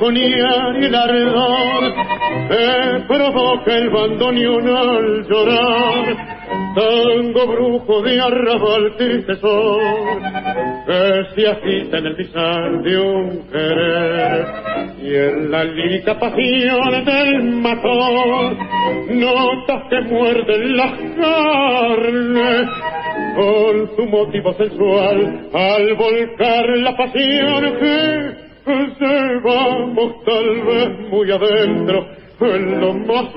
taconear y el ardor que provoca el bandoneón al llorar. Tango brujo de arrabal triste sol que se agita en el pisar de un querer y en la lírica pasión del matón notas que muerden las carnes con su motivo sensual al volcar la pasión muy adentro en lo más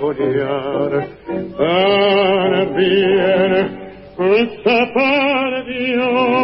saborear. Tan bien se perdió.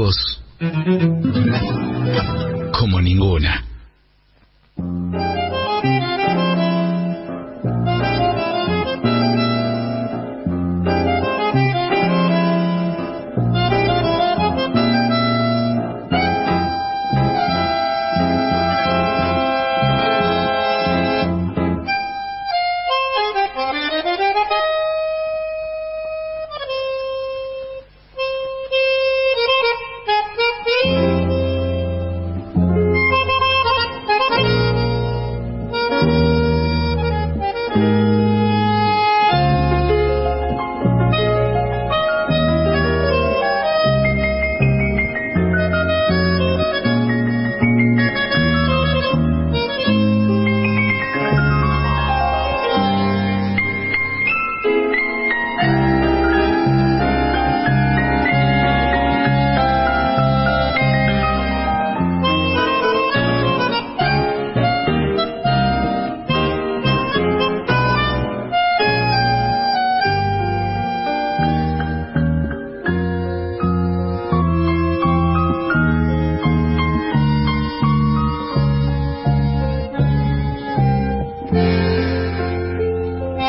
Malena